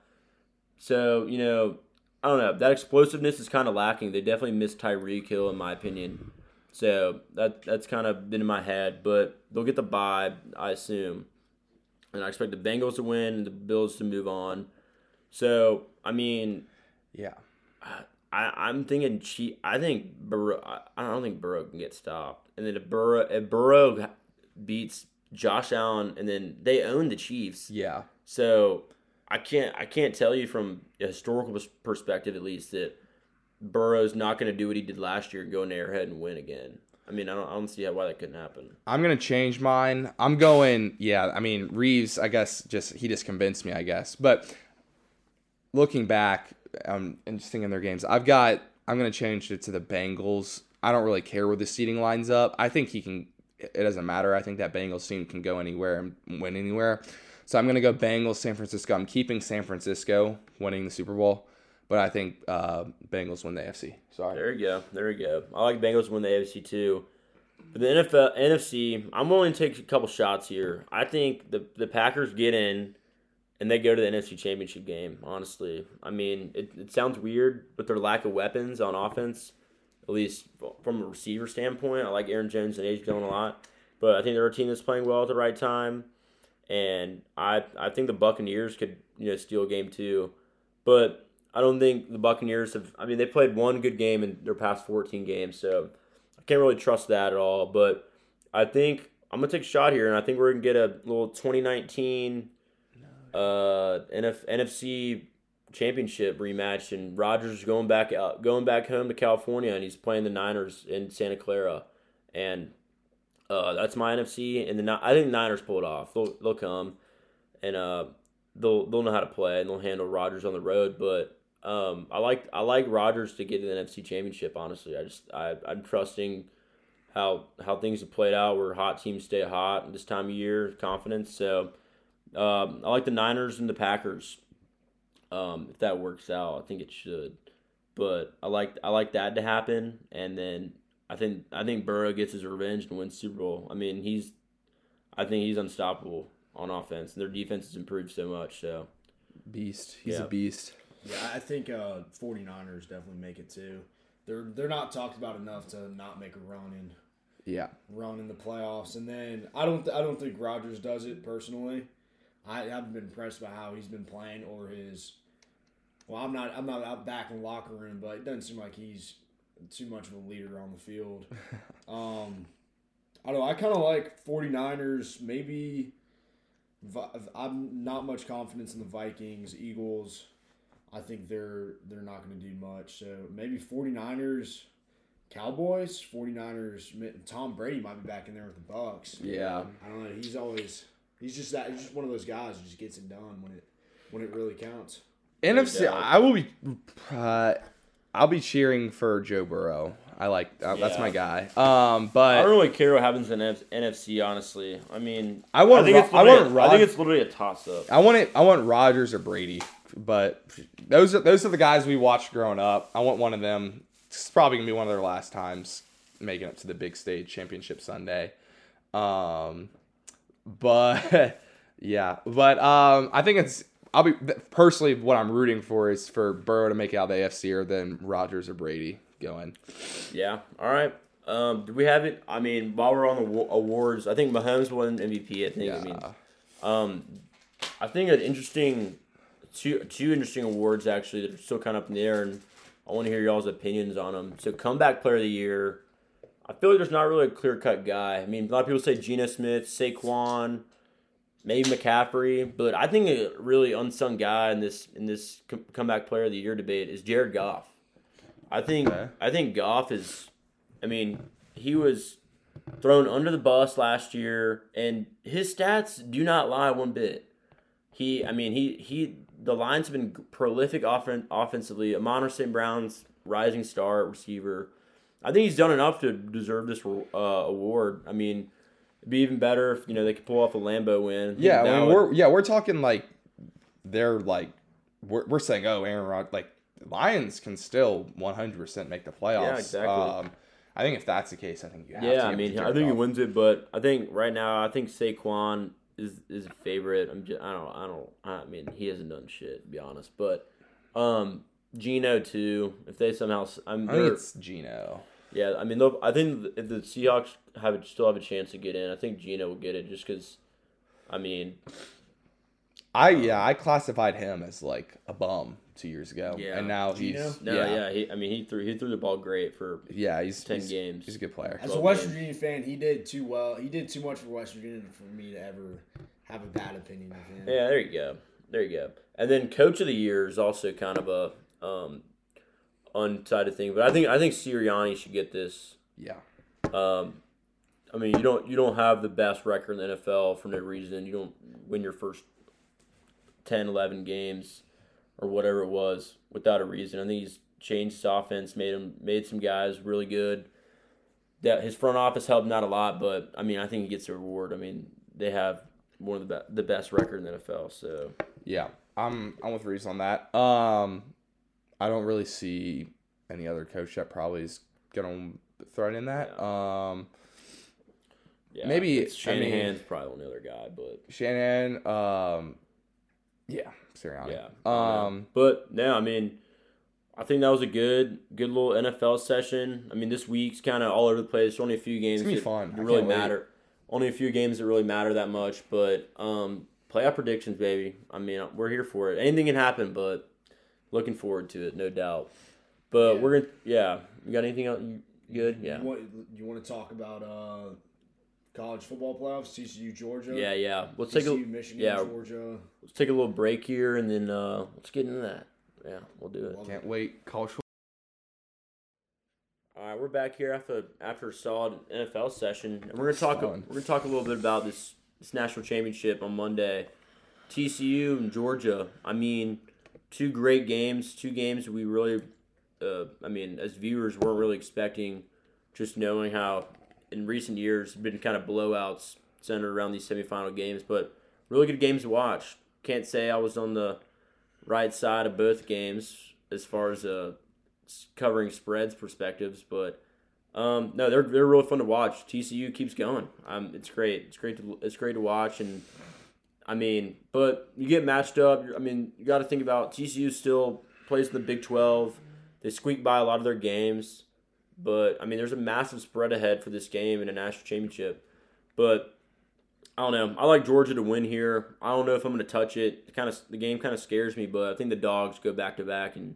So you know, I don't know. That explosiveness is kind of lacking. They definitely missed Tyreek Hill, in my opinion. So that that's kind of been in my head. But they'll get the bye, I assume, and I expect the Bengals to win and the Bills to move on. So I mean, yeah. I, I'm thinking she. I think Burrow. I, I don't think Burrow can get stopped. And then if Burrow, if Burrow beats Josh Allen, and then they own the Chiefs. Yeah. So I can't I can't tell you from a historical perspective at least that Burrow's not going to do what he did last year and go in Arrowhead and win again. I mean, I don't, I don't see how why that couldn't happen. I'm gonna change mine. I'm going. Yeah. I mean, Reeves. I guess just he just convinced me. I guess. But looking back um, and just thinking their games, I've got. I'm gonna change it to the Bengals. I don't really care where the seating lines up. I think he can. It doesn't matter. I think that Bengals team can go anywhere and win anywhere. So I'm gonna go Bengals, San Francisco. I'm keeping San Francisco winning the Super Bowl, but I think uh, Bengals win the AFC. Sorry. There you go. There you go. I like Bengals win the AFC too. But the NFL, NFC, I'm willing to take a couple shots here. I think the the Packers get in, and they go to the NFC Championship game. Honestly, I mean, it, it sounds weird with their lack of weapons on offense, at least from a receiver standpoint. I like Aaron Jones and AJ Dillon a lot, but I think they're a team that's playing well at the right time, and I I think the Buccaneers could you know steal game too, but I don't think the Buccaneers have. I mean, they played one good game in their past 14 games, so I can't really trust that at all. But I think I'm gonna take a shot here, and I think we're gonna get a little 2019 uh, NF, NFC championship rematch, and Rodgers going back out, going back home to California, and he's playing the Niners in Santa Clara, and uh, that's my NFC. And the I think Niners pull it off. They'll they'll come, and uh, they'll they'll know how to play, and they'll handle Rodgers on the road. But um, I like I like Rodgers to get to the NFC championship. Honestly, I just I I'm trusting how how things have played out, where hot teams stay hot this time of year, confidence. So. Um, I like the Niners and the Packers. Um, if that works out, I think it should. But I like I like that to happen, and then I think I think Burrow gets his revenge and wins Super Bowl. I mean, he's I think he's unstoppable on offense, and their defense has improved so much. So beast, he's Yeah. a beast. Yeah, I think uh, 49ers definitely make it too. They're they're not talked about enough to not make a run in Yeah, run in the playoffs. And then I don't I don't think Rodgers does it personally. I haven't been impressed by how he's been playing or his. Well, I'm not I'm not out back in the locker room, but it doesn't seem like he's too much of a leader on the field. um, I don't know. I kind of like 49ers. Maybe I'm not much confidence in the Vikings, Eagles. I think they're they're not going to do much. So maybe 49ers, Cowboys, 49ers. Tom Brady might be back in there with the Bucs. yeah. I don't know. He's always he's just that he's just one of those guys who just gets it done when it when it really counts. NFC. I will be. Uh, I'll be cheering for Joe Burrow. I like uh, that's my guy. Um, but I don't really care what happens in N- NFC. Honestly, I mean, I want think Ro- it's I literally want a- I think it's literally a toss up. I want it. I want Rodgers or Brady. But those are those are the guys we watched growing up. I want one of them. It's probably gonna be one of their last times making it to the big stage, Championship Sunday. Um, but yeah, but um, I think it's. I'll be personally what I'm rooting for is for Burrow to make it out of the AFC or then Rodgers or Brady going. Yeah. All right. Um, do we have it? I mean, while we're on the awards, I think Mahomes won MVP. I think. I mean, Yeah. um, I think an interesting two two interesting awards actually that are still kind of up in the air, and I want to hear y'all's opinions on them. So, comeback player of the year. I feel like there's not really a clear cut guy. I mean, a lot of people say Geno Smith, Saquon, maybe McCaffrey, but I think a really unsung guy in this in this comeback player of the year debate is Jared Goff. I think Okay. I think Goff is. I mean, he was thrown under the bus last year, and his stats do not lie one bit. He, I mean, he he. The Lions have been prolific offen- offensively. Amon St. Brown's rising star receiver. I think he's done enough to deserve this uh, award. I mean, be even better if you know they could pull off a Lambeau win. Yeah, I mean, we're yeah we're talking like they're like we're, we're saying oh Aaron Rod like Lions can still 100 percent make the playoffs. Yeah, exactly. Um, I think if that's the case, I think you have to. Yeah, I mean, I think he wins it, but I think right now, I think Saquon is is a favorite. I'm just, I don't, I don't, I mean, he hasn't done shit to be honest, but um, Geno too. If they somehow, I'm, I think it's Geno. Yeah, I mean, they'll- I think if the Seahawks have still have a chance to get in, I think Geno will get it just because. I mean, I yeah I classified him as like a bum two years ago, Yeah. and now Geno? he's no, yeah yeah, he, I mean, he threw he threw the ball great for yeah he's 10 he's, games. He's a good player. As a 12 West games. Virginia fan, he did too well. He did too much for West Virginia for me to ever have a bad opinion of him. Yeah, there you go. There you go. And then coach of the year is also kind of a um undecided thing, but I think I think Sirianni should get this. Yeah, Um, I mean, you don't you don't have the best record in the NFL for no reason. You don't win your first 10, 11 games or whatever it was without a reason. I think he's changed his offense, made him made some guys really good. That his front office helped not a lot, but I mean, I think he gets a reward. I mean, they have one of the be- the best record in the NFL. So yeah. I'm I'm with Reese on that. Um, I don't really see any other coach that probably is gonna throw in that. Um. yeah, Maybe- it's I mean- probably one other guy, but Shanahan, um, Yeah, Sirianni. Yeah. Um, But no, I mean, I think that was a good, good little NFL session. I mean, this week's kind of all over the place. Only a few games that fun. Really can't wait. matter. Only a few games that really matter that much. But um, playoff predictions, baby. I mean, we're here for it. Anything can happen, but looking forward to it, no doubt. But Yeah. we're gonna, yeah. You got anything else? You good? Yeah. You want, you want to talk about uh, college football playoffs? TCU, Georgia. Yeah, yeah. Let's take a Michigan, yeah. Georgia. let's take a little break here, and then uh, let's get into that. Yeah, we'll do it. Love can't wait. College football. All right, we're back here after after a solid NFL session, and we're gonna talk. Fun. We're gonna talk a little bit about this this national championship on Monday. TCU and Georgia. I mean, two great games. Two games we really, uh, I mean, as viewers, weren't really expecting. Just knowing how in recent years been kind of blowouts centered around these semifinal games, but really good games to watch. Can't say I was on the right side of both games as far as uh, covering spreads perspectives, but um, no, they're they're really fun to watch. TCU keeps going. Um, it's great. It's great to it's great to watch, and I mean, but you get matched up. I mean, you got to think about TCU still plays in the Big Twelve. They squeak by a lot of their games, but I mean, there's a massive spread ahead for this game in a national championship. But I don't know. I like Georgia to win here. I don't know if I'm going to touch it. it kind of the game kind of scares me, but I think the dogs go back to back and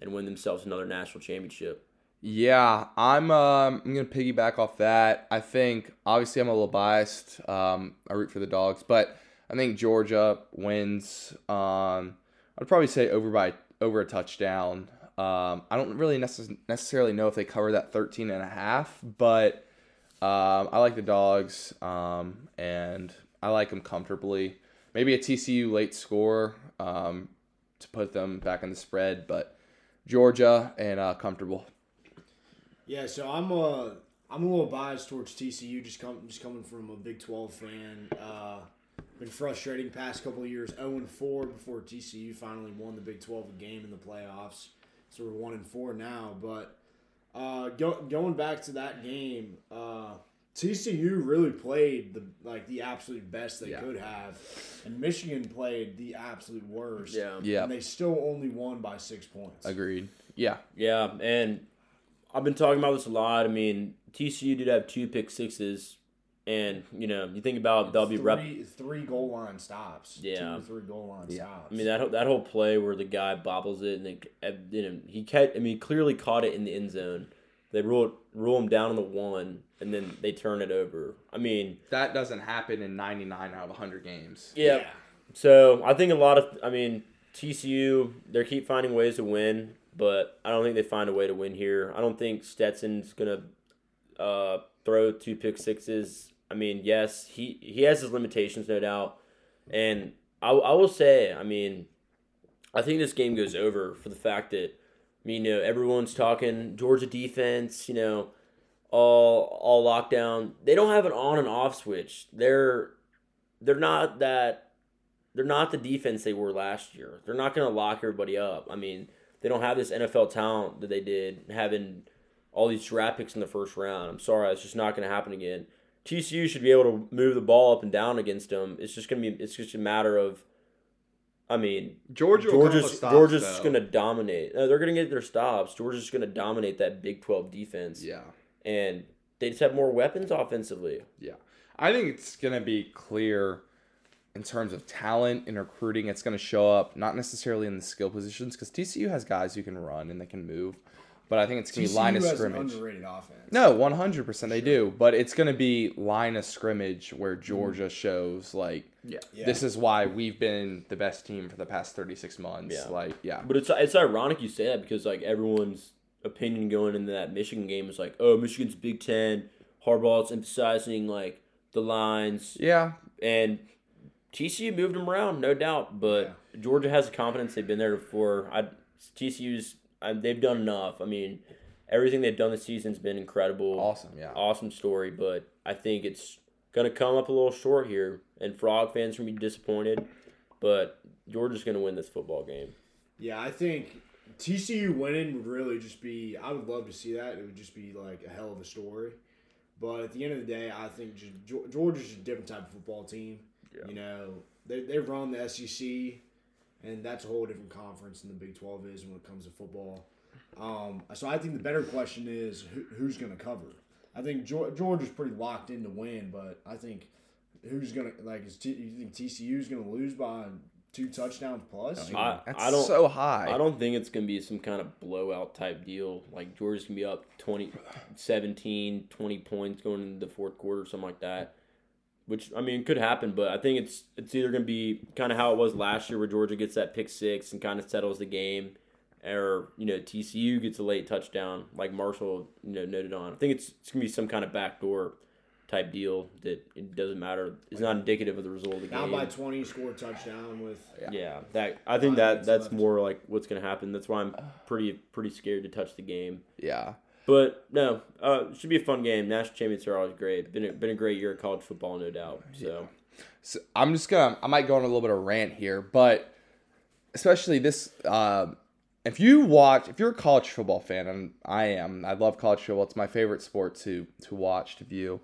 and win themselves another national championship. Yeah, I'm. Um, I'm gonna piggyback off that. I think obviously I'm a little biased. Um, I root for the dogs, but I think Georgia wins. Um, I'd probably say over by over a touchdown. Um, I don't really necess- necessarily know if they cover that 13 and a half, but um, I like the dogs, um, and I like them comfortably. Maybe a TCU late score um, to put them back in the spread, but Georgia and uh, comfortable. Yeah, so I'm uh I'm a little biased towards TCU just come just coming from a Big Twelve fan. Uh, been frustrating past couple of years. 0 and 4 before TCU finally won the Big Twelve game in the playoffs. So we're one and four now. But uh, go, going back to that game, uh, TCU really played the like the absolute best they Yeah. could have, and Michigan played the absolute worst. Yeah. Yeah, and they still only won by six points. agreed. Yeah, Yeah, and I've been talking about this a lot. I mean, TCU did have two pick sixes, and you know, you think about they'll be three, rep. three goal line stops. Yeah. two or three goal line Yeah. stops. I mean that whole- that whole play where the guy bobbles it and then uh, you know he catch. I mean, he clearly caught it in the end zone. They rule rule him down on the one, and then they turn it over. I mean, that doesn't happen in 99 out of 100 games. yeah. So I think a lot of, I mean, TCU they keep finding ways to win, but I don't think they find a way to win here. I don't think Stetson's gonna uh, throw two pick sixes. I mean, yes, he he has his limitations, no doubt, and I, I will say, I mean, I think this game goes over for the fact that, I mean, you know, everyone's talking Georgia defense, you know, all all lockdown. They don't have an on and off switch. They're they're not that they're not the defense they were last year. They're not going to lock everybody up. I mean, they don't have this NFL talent that they did having all these draft picks in the first round. I'm sorry, it's just not going to happen again. TCU should be able to move the ball up and down against them. It's just going to be it's just a matter of I mean, Georgia, will come up Georgia's stops, Georgia's though. going to dominate. Uh, they're going to get their stops. Georgia's going to dominate that Big 12 defense. Yeah, And they just have more weapons offensively. yeah. I think it's gonna be clear in terms of talent and recruiting. It's gonna show up not necessarily in the skill positions because TCU has guys who can run and they can move, but I think it's gonna TCU be line of has an scrimmage. underrated offense. No, one hundred percent they do, but it's gonna be line of scrimmage where Georgia mm-hmm. shows like Yeah. Yeah. this is why we've been the best team for the past thirty six months. Yeah. Like yeah, But it's it's ironic you say that because like everyone's opinion going into that Michigan game is like, oh, Michigan's Big Ten. Harbaugh's emphasizing like the lines, yeah, and TCU moved them around, no doubt. But Georgia has the confidence; they've been there before. I TCU's I, they've done enough. I mean, everything they've done this season's been incredible. awesome. Yeah, awesome story, but I think it's gonna come up a little short here, and Frog fans are gonna be disappointed. But Georgia's gonna win this football game. Yeah, I think TCU winning would really just be. I would love to see that. It would just be like a hell of a story. But at the end of the day, I think just, Georgia's a different type of football team. Yeah. You know, they they run the SEC. And that's a whole different conference than the Big Twelve is when it comes to football. Um, so I think the better question is who, who's going to cover. I think Geor- Georgia's pretty locked in to win, but I think who's going to like is T- you think TCU's going to lose by two touchdowns plus? I, That's I don't so high. I don't think it's going to be some kind of blowout type deal. Like Georgia's going to be up 20, 17, 20 points going into the fourth quarter, something like that. Which I mean could happen, but I think it's it's either going to be kind of how it was last year, where Georgia gets that pick six and kind of settles the game, or you know TCU gets a late touchdown, like Marshall you know noted on. I think it's it's going to be some kind of backdoor type deal that it doesn't matter. It's not indicative of the result of the Down game. by twenty, score a touchdown with Yeah, that I think that that's left. more like what's gonna happen. That's why I'm pretty pretty scared to touch the game. yeah. But no, uh, should be a fun game. National championships are always great. Been a, been a great year of college football, no doubt. So So I'm just gonna I might go on a little bit of rant here, but especially this um if you watch if you're a college football fan and I am, I love college football. It's my favorite sport to to watch to view.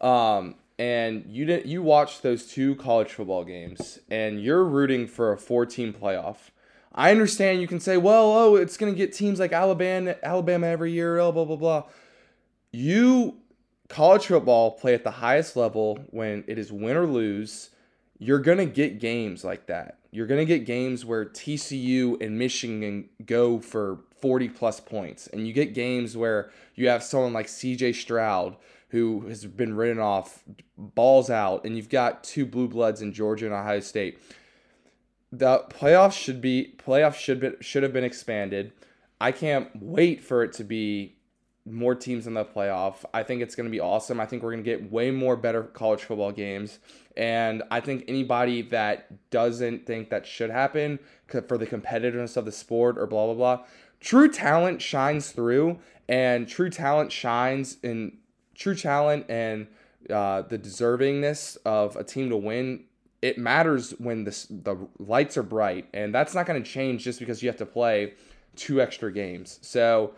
Um and you didn't you watch those two college football games and you're rooting for a four team playoff. I understand you can say, well, oh, it's gonna get teams like Alabama Alabama every year, blah blah blah. You college football play at the highest level when it is win or lose you're going to get games like that you're going to get games where tcu and michigan go for 40 plus points and you get games where you have someone like cj stroud who has been written off balls out and you've got two blue bloods in georgia and ohio state the playoffs should be playoffs should be, should have been expanded i can't wait for it to be more teams in the playoff. I think it's going to be awesome. I think we're going to get way more better college football games. And I think anybody that doesn't think that should happen for the competitiveness of the sport or blah, blah, blah, true talent shines through. And true talent shines in true talent and uh, the deservingness of a team to win. It matters when the, the lights are bright. And that's not going to change just because you have to play two extra games. So,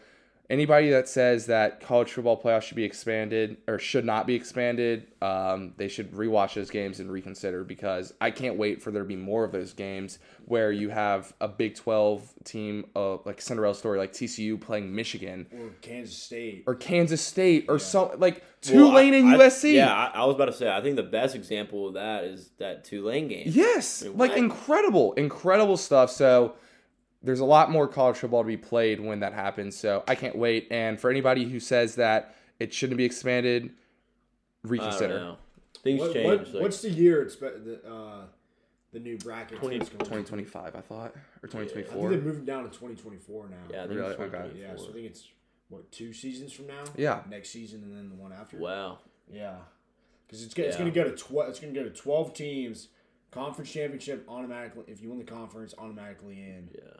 anybody that says that college football playoffs should be expanded or should not be expanded, um, they should rewatch those games and reconsider because I can't wait for there to be more of those games where you have a Big 12 team, uh, like Cinderella story, like TCU playing Michigan or Kansas State. or Kansas State or some like Well, Tulane I- and I- USC. yeah, I, I was about to say. I think the best example of that is that Tulane game. Yes, I mean, like incredible, incredible stuff. So there's a lot more college football to be played when that happens. So I can't wait. And for anybody who says that it shouldn't be expanded, I don't reconsider. know. Things What, change. what- like, what's the year? It's the uh, the new bracket. 20 2025, I thought, or I think 2024. they moved down to 2024 now. yeah, I think Really? it's Okay. 2024. Yeah, so I think it's what two seasons from now. Yeah. next season and then the one after. Wow. Yeah, because it's, go- it's Yeah. going to go to twelve. It's going to go to 12 teams. Conference championship automatically. If you win the conference, automatically in. Yeah.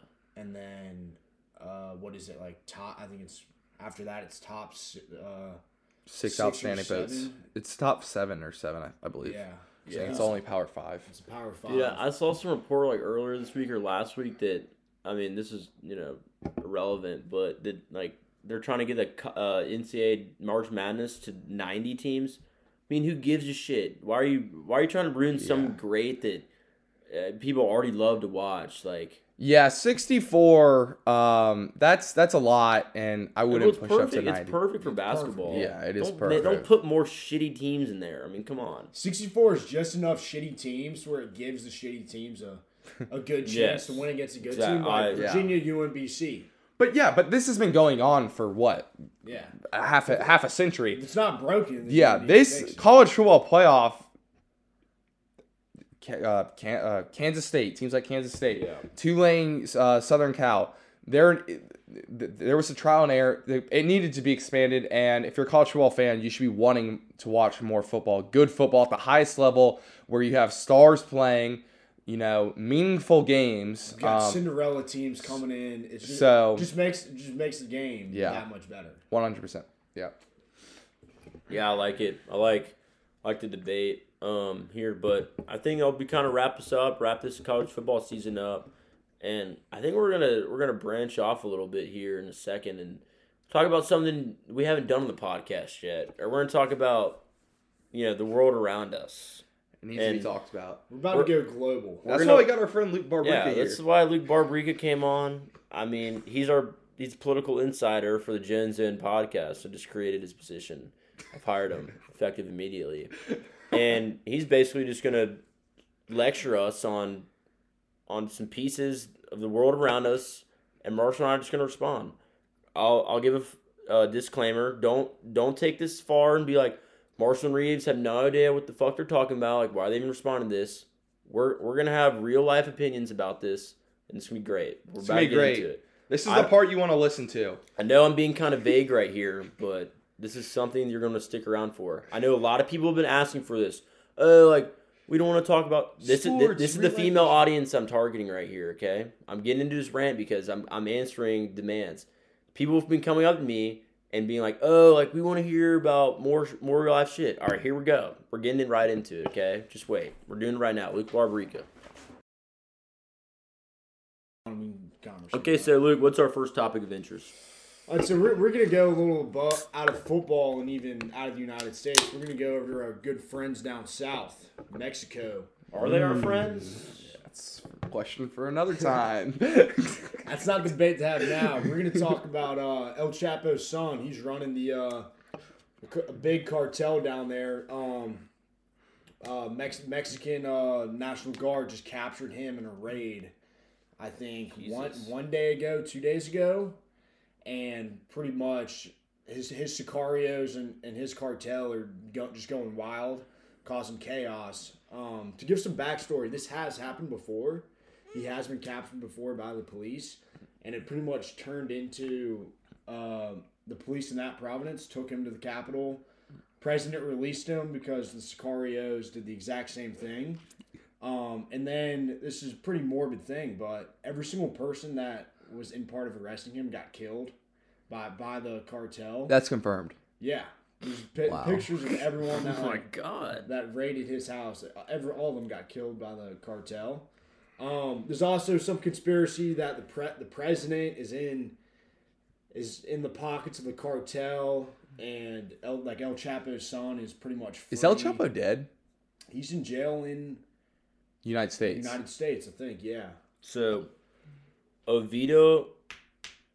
And then, uh, what is it like? Top. I think it's after that. It's top. Uh, Six, six outstanding votes. It's top seven or seven, I, I believe. yeah. Yeah, Yeah. it's only Power Five. It's a power five. Yeah, I saw some report like earlier this week or last week that I mean this is you know irrelevant, but that like they're trying to get the uh, NCAA March Madness to ninety teams. I mean, who gives a shit? Why are you Why are you trying to ruin Yeah. some great that uh, people already love to watch? Like, Yeah, 64. Um, that's that's a lot, and I wouldn't it's push perfect. up to 90. It's perfect for basketball. Yeah, it is don't, perfect. Don't put more shitty teams in there. I mean, come on. 64 is just enough shitty teams where it gives the shitty teams a, a good chance Yes. to win against a good Exact- team like I- yeah. Virginia, UMBC. But yeah, but this has been going on for what Yeah. a half a half a century. It's not broken. There's Yeah, no need to this college football playoff. Ca- Uh, Can, uh, Kansas State teams like Kansas State, Yeah. Tulane, uh, Southern Cal. There, there was a trial and error. It needed to be expanded, and if you're a college football fan, you should be wanting to watch more football, good football at the highest level, where you have stars playing, you know, meaningful games. We've got Um, Cinderella teams coming in. It's just, so- just makes just makes the game Yeah. that much better. One hundred percent. Yeah. Yeah, I like it. I like like the debate um here, but I think I'll be kind of wrap this up, wrap this college football season up, and I think we're gonna we're gonna branch off a little bit here in a second and talk about something we haven't done on the podcast yet, or we're gonna talk about you know the world around us. It needs to And- be talked about. We're about to go global. That's gonna- why we got our friend Luke Barbaryka Yeah, here. that's why Luke Barbaryka came on. I mean, he's our he's political insider for the Jones Zone podcast. So just created his position. I've hired him effective immediately, and he's basically just gonna lecture us on on some pieces of the world around us, and Marshall and I are just gonna respond. I'll I'll give a a uh, disclaimer. Don't don't take this far and be like Marshall and Reeves have no idea what the fuck they're talking about. Like why are they even responding to this? We're we're gonna have real life opinions about this, and it's gonna be great. We're It's about be get great. into it. This is I- the part you want to listen to. I know I'm being kind of vague right here, but this is something you're gonna stick around for. I know a lot of people have been asking for this. Oh, like we don't want to talk about this. is Sports, this is the female audience I'm targeting right here. Okay, I'm getting into this rant because I'm I'm answering demands. People have been coming up to me and being like, "Oh, like we want to hear about more more real life shit." All right, here we go. We're getting it right into it. Okay, just wait. We're doing it right now. Luke Barbaryka. I mean, conversation. Okay, so Luke, what's our first topic of interest? All right, so we're, we're going to go a little above, out of football and even out of the United States. We're going to go over to our good friends down south, Mexico. Are they our friends? That's a question for another time. That's not the debate to have now. We're going to talk about uh, El Chapo's son. He's running the uh, a big cartel down there. Um, uh, Mex- Mexican uh, National Guard just captured him in a raid. I think one one day ago, two days ago, and pretty much his his sicarios and, and his cartel are go, just going wild, causing chaos. Um, to give some backstory, this has happened before. He has been captured before by the police, and it pretty much turned into uh, the police in that province took him to the capital. President released him because the sicarios did the exact same thing. Um, and then this is a pretty morbid thing, but every single person that was in part of arresting him got killed by by the cartel. That's confirmed. yeah, there's pi- Wow. pictures of everyone that Oh my god. that raided his house. Every all of them got killed by the cartel. Um, there's also some conspiracy that the pre- the president is in is in the pockets of the cartel, and El, like El Chapo's son is pretty much. Free. Is El Chapo dead? He's in jail in United States. United States, I think. Yeah. So, Ovidio,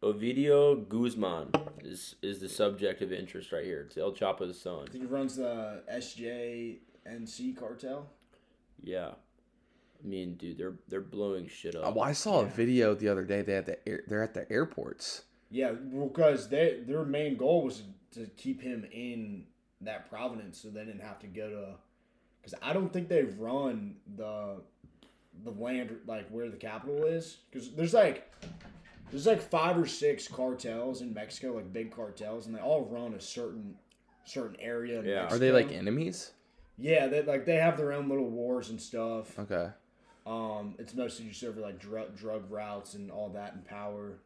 Ovidio Guzman is is the subject of interest right here. It's El Chapo's son. I think he runs the SJNC cartel. Yeah, I mean, dude, they're they're blowing shit up. well, I saw a video the other day. They had the air, they're at the airports. Yeah, because they their main goal was to keep him in that province, so they didn't have to go to. Because I don't think they run the the land like where the capital is. Because there's like there's like five or six cartels in Mexico, like big cartels, and they all run a certain certain area. Yeah. Are they like enemies? Yeah, they like they have their own little wars and stuff. Okay. Um, it's mostly just over like drug drug routes and all that and power.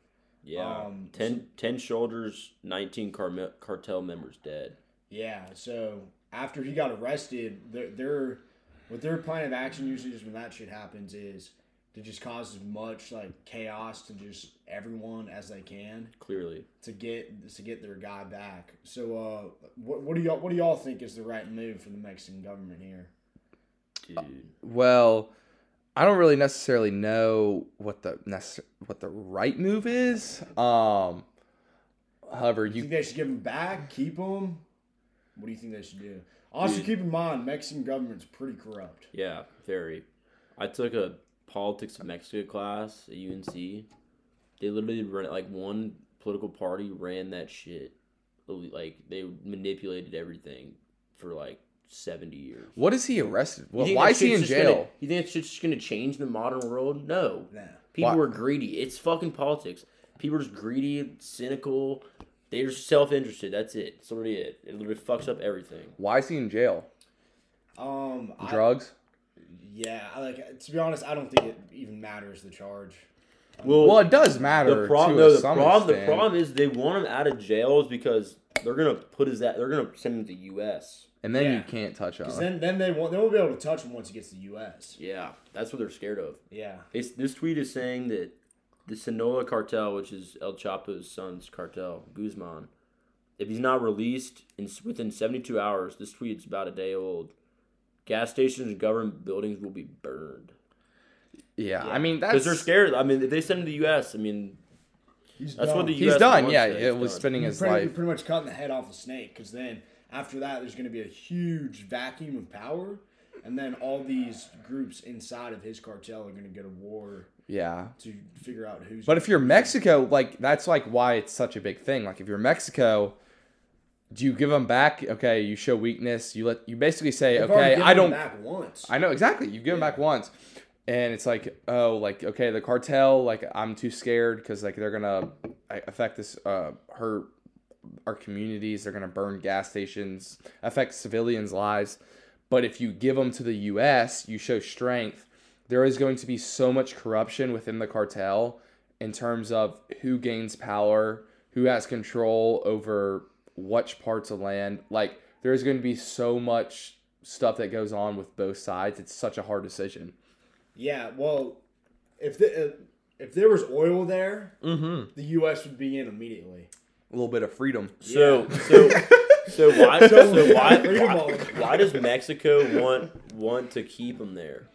yeah, um, ten, 10 soldiers, nineteen car- cartel members dead. Yeah, so after he got arrested, their their what their plan of action usually is when that shit happens is to just cause as much like chaos to just everyone as they can Clearly, to get to get their guy back. So uh what what do y'all what do y'all think is the right move for the Mexican government here? dude. Well, I don't really necessarily know what the necess- what the right move is. Um, however, You you think they should give him back, keep him? What do you think they should do? Also, Dude. keep in mind, Mexican government's pretty corrupt. Yeah, very. I took a politics of Mexico class at UNC. They literally ran like one political party ran that shit. Like they manipulated everything for like seventy years. what is he arrested? Well, why is he in jail? Gonna, you think it's just gonna change the modern world? No. Nah. People Why- are greedy. It's fucking politics. People are just greedy, cynical. They're self interested. That's it. That's literally it. It literally fucks up everything. Why is he in jail? Um, I, Drugs. yeah, I like to be honest, I don't think it even matters the charge. Well, well, it does matter the problem, to no, a the some problem, the problem is they want him out of jail is because they're gonna put his that they're gonna send him to U.S. and then Yeah. you can't touch him. Then, then they won't, they won't be able to touch him once he gets to the U.S. Yeah, that's what they're scared of. Yeah, It's, this tweet is saying that the Sinaloa cartel, which is El Chapo's son's cartel, Guzman, if he's not released in within 72 hours, this tweet's about a day old, gas stations and government buildings will be burned Yeah, I mean because they're scared. I mean, if they send him to the U.S., I mean, He's that's done. what the He's done. Yeah, that it he's was done. spending You're his pretty, life. pretty much cutting the head off the snake because then after that, there's going to be a huge vacuum of power, and then all these groups inside of his cartel are going to go to war Yeah. to figure out who's. But if you're Mexico, like that's like why it's such a big thing. Like if you're Mexico, do you give them back? Okay, you show weakness. You let you basically say, They've okay, I don't. back once. I know exactly. You give them back once, and it's like, oh, like okay, the cartel. Like I'm too scared because like they're gonna affect this, uh, hurt our communities. They're gonna burn gas stations, affect civilians' lives. But if you give them to the U.S., you show strength. There is going to be so much corruption within the cartel in terms of who gains power, who has control over which parts of land. Like there's going to be so much stuff that goes on with both sides. It's such a hard decision. Yeah, well, if the, uh, if there was oil there, mm-hmm. the U.S. would be in immediately. A little bit of freedom. So Yeah. so so why so, So, why, why why does Mexico want want to keep them there?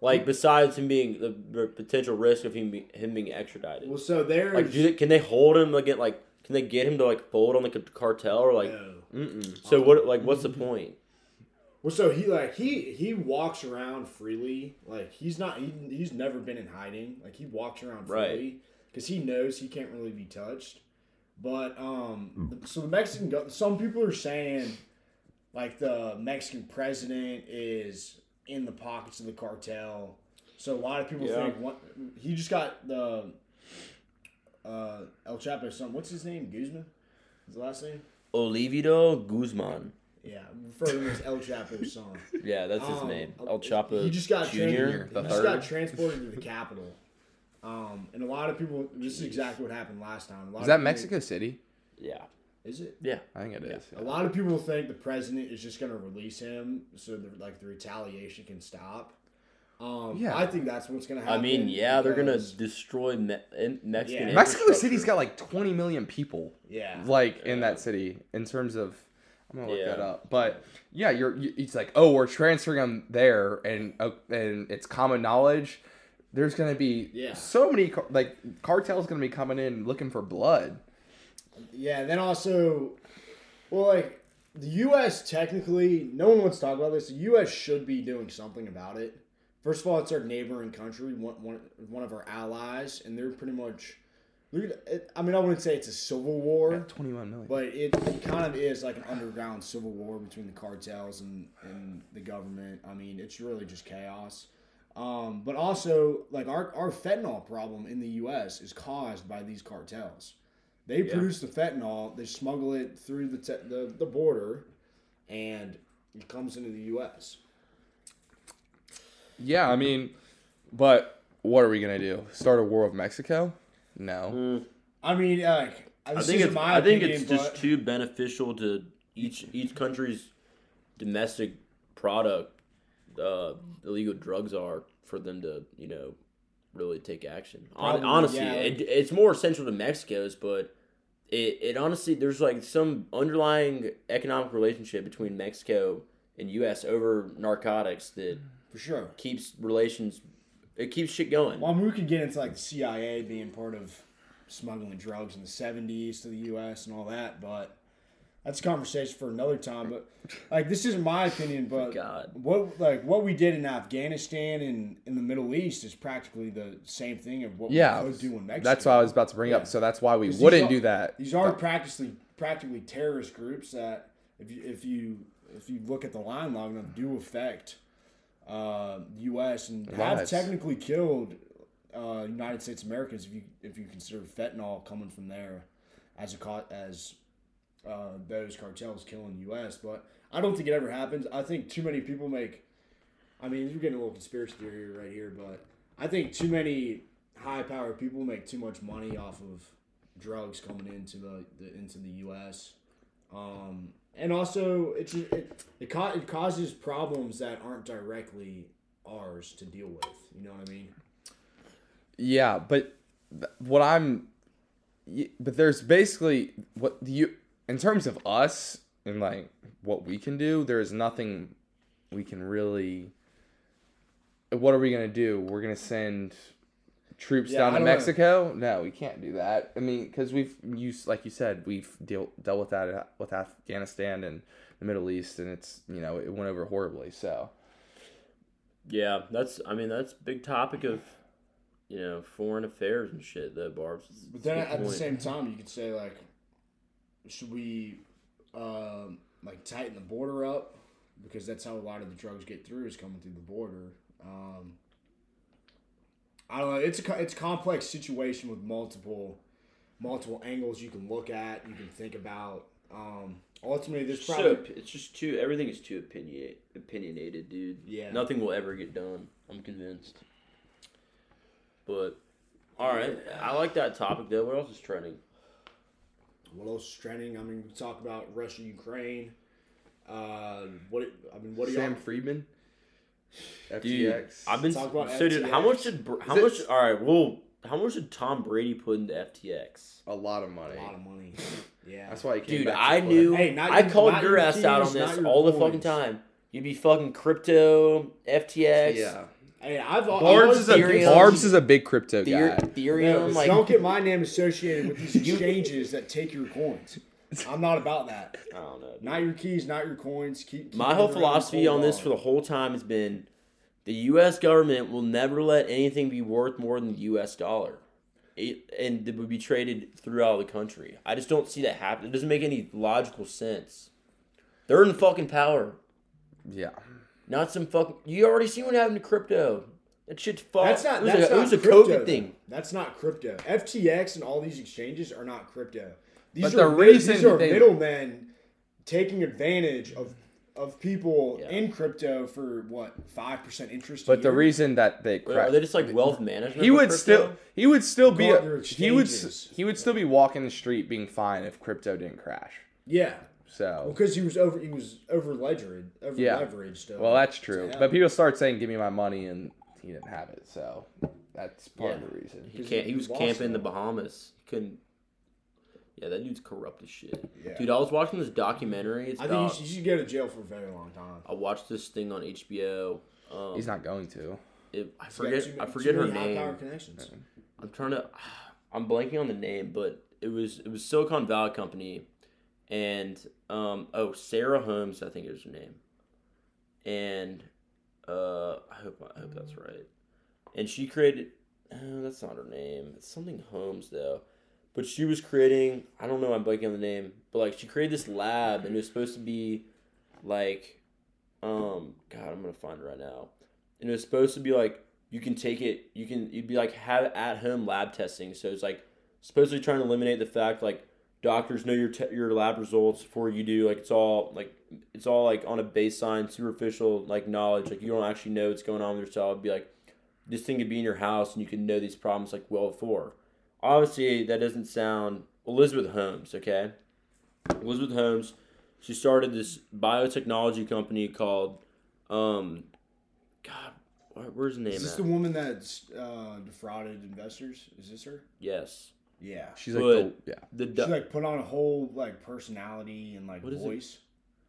Like besides him being the, the potential risk of him be, him being extradited. Well, so there's Like, do they, can they hold him? Like, get like, can they get him to like fold on the cartel or like? No. Mm-mm. So what? Like, what's the point? Well, so he like he he walks around freely. Like he's not he, he's never been in hiding. Like he walks around freely because he knows he can't really be touched. But um, so the Mexican go- some people are saying like the Mexican president is in the pockets of the cartel. So a lot of people Yeah. think what he just got the uh, El Chapo son. What's his name? Guzman. Is the last name? Ovidio Guzman. Yeah, refer to him as El Chapo's son. Yeah, that's his Um, name. El Chapo He just got Jr. tran- he just got transported to the capital. Um, and a lot of people. This is exactly what happened last time. A lot Is of that people- Mexico City? Yeah, Is it? yeah. I think it is. A lot of people think the president is just going to release him so that like the retaliation can stop. Um, Yeah. I think that's what's going to happen. I mean, yeah, they're gonna destroy Me- in- Mexican. Yeah. Mexico. City's got like 20 million people, Yeah. like in that city. In terms of, I'm gonna look Yeah. that up. But yeah, you're. You, it's like, oh, we're transferring them there, and uh, and it's common knowledge. There's gonna be Yeah. so many car- like cartels gonna be coming in looking for blood. Yeah, then also, well, like the U.S. technically, no one wants to talk about this. The U.S. should be doing something about it. First of all, it's our neighboring country, one, one, one of our allies, and they're pretty much. Look at it, I mean, I wouldn't say it's a civil war, 21 million. but it, it kind of is like an underground civil war between the cartels and, and the government. I mean, it's really just chaos. Um, but also, like our, our fentanyl problem in the U.S. is caused by these cartels. They Yeah. produce the fentanyl, they smuggle it through the, te- the the border, and it comes into the U.S. Yeah, I mean, but what are we gonna do? Start a war with Mexico? No. Mm, I mean, like I this think it's. my I think opinion, it's just too beneficial to each each country's domestic product. Uh, illegal drugs are for them to you know really take action. Probably, honestly, yeah, it, it's more essential to Mexico's, but it, it honestly there's like some underlying economic relationship between Mexico and U.S. over narcotics that mm. for sure. keeps relations. It keeps shit going. Well, I mean, we could get into like the CIA being part of smuggling drugs in the '70s to the U.S. and all that, but that's a conversation for another time. But like, this isn't my opinion, but God. what like what we did in Afghanistan and in the Middle East is practically the same thing of what Yeah, we could do in Mexico. That's what I was about to bring Yeah. up. So that's why we wouldn't are- do that. These are practically practically terrorist groups that, if you if you if you look at the line long them do affect uh, U.S. and have Lives. technically killed uh, United States Americans if you if you consider fentanyl coming from there as a co- as uh, those cartels killing the U.S. But I don't think it ever happens. I think too many people make. I mean, you're getting a little conspiracy theory right here, but I think too many high-powered people make too much money off of drugs coming into the, the into the U.S. Um, and also, it it it, ca- it causes problems that aren't directly ours to deal with. You know what I mean? Yeah, but what I'm, but there's basically what the in terms of us and like what we can do. There is nothing we can really. What are we gonna do? We're gonna send troops Yeah, down I to don't know. Mexico? No, we can't do that. I mean, because we've used, like you said, we've deal, dealt with that with Afghanistan and the Middle East, and it's you know it went over horribly. So Yeah, that's. I mean, that's big topic of, you know, foreign affairs and shit. Though, Barb's. But then good at the same time, you could say like, should we, um, like tighten the border up because that's how a lot of the drugs get through is coming through the border. Um, I don't know. It's a it's a complex situation with multiple multiple angles you can look at. You can think about. Um, ultimately, there's so probably it's just too. Everything is too opinionate, opinionated, dude. Yeah. Nothing will ever get done. I'm convinced. But, all right, I like that topic though. What else is trending? What else is trending. I mean, we talk about Russia, Ukraine. Uh, what I mean, what do Sam y'all? Friedman, Dude, FTX. I've been Talk about so dude. How much did Br- how Is much? it- All right, well, how much did Tom Brady put into FTX? a lot of money. A lot of money. Yeah. That's why he came Dude, back to I play. knew. Hey, not I called not your your ass out on this not your all the fucking time. You'd be fucking crypto, FTX, Yeah, Hey, I've Barb's I've is a always Ethereum. been- Barb's is a big crypto Ether- guy. Yeah, Ethereum. but like, don't get my name associated with these exchanges that take your coins. I'm not about that. I don't know. dude. Not your keys, not your coins. Keep, keep My whole philosophy cold on this for the whole time has been the U.S. government will never let anything be worth more than the U.S. dollar. It, and it would be traded throughout the country. I just don't see that happen. It doesn't make any logical sense. They're in fucking power. Yeah, Not some fucking. You already seen what happened to crypto. That shit's fucked. That's not. It was That's a, not it was a crypto, COVID though. thing. That's not crypto. FTX and all these exchanges are not crypto. These But are the mid- reason these are they- middlemen taking advantage of of people Yeah. in crypto for what five percent interest. a but the reason that they Are they just like wealth management? he would crypto? still he would still be a, he would he would still be walking the street being fine if crypto didn't crash. yeah, So because he was over he was over leveraged over Yeah. leveraged. uh, well, that's true. But people start saying, "Give me my money," and he didn't have it. So that's part of the reason. He can't. he He was camping in the. Bahamas. He couldn't. Yeah, that dude's corrupt as shit. Yeah. Dude, I was watching this documentary. It's I think you should, you should go to jail for a very long time. I watched this thing on HBO. Um, He's not going to. it, I forget. too I forget her name. connections. I'm trying to. I'm blanking on the name, but it was it was Silicon Valley Company, and um oh Sarah Holmes I think is her name, and uh I hope I hope that's right, and she created. Uh, that's not her name. It's something Holmes though, but she was creating. I don't know. I'm blanking on the name, but like she created this lab, and it was supposed to be like, um, God, I'm gonna find it right now, and it was supposed to be like you can take it you can you'd be like have at home lab testing so it's like supposedly trying to eliminate the fact like doctors know your te- your lab results before you do like it's all like it's all like on a baseline superficial like knowledge like you don't actually know what's going on with yourself It'd be like this thing could be in your house and you can know these problems like well before obviously that doesn't sound elizabeth holmes okay elizabeth holmes she started this biotechnology company called um god where's the name Is this at? the woman that's uh, defrauded investors? Is this her? yes Yeah. She's like, But- the, yeah. the She like put on a whole like personality and like What is it? voice.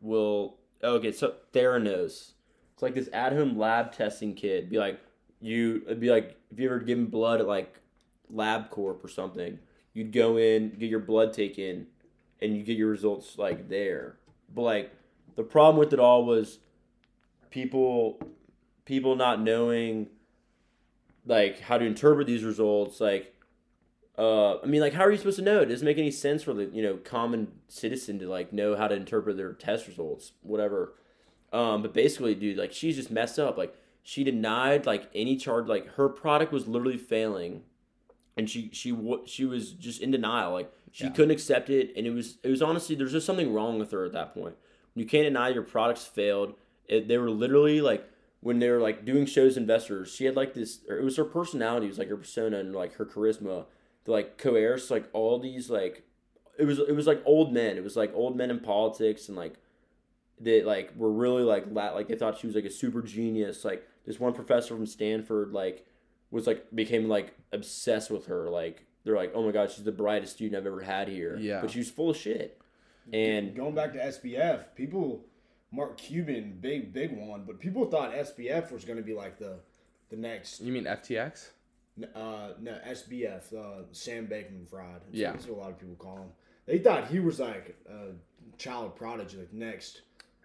will okay so theranos it's like this at-home lab testing kit be like you it'd be like if you ever given blood at like labcorp or something you'd go in get your blood taken and you get your results like there but like the problem with it all was people people not knowing like how to interpret these results like uh, I mean, like, how are you supposed to know? It doesn't make any sense for the you know common citizen to like know how to interpret their test results, whatever. Um, but basically, dude, like, she's just messed up. Like, she denied like any charge. Like, her product was literally failing, and she she she was just in denial. Like, she Yeah. couldn't accept it, and it was it was honestly there's just something wrong with her at that point. You can't deny your products failed. It, they were literally like when they were like doing shows investors. She had like this. Or it was her personality. It was like her persona and like her charisma to like coerce like all these like it was it was like old men. It was like old men in politics and like that like were really like la- like they thought she was like a super genius. Like this one professor from Stanford like was like became like obsessed with her. Like they're like, oh my god, she's the brightest student I've ever had here. Yeah. but she was full of shit. And going back to SBF, people Mark Cuban, big big one, but people thought SBF was going to be like the the next You mean FTX? Uh no SBF, uh, Sam Bankman Fried. That's, Yeah. that's what a lot of people call him. They thought he was like a child prodigy, like next.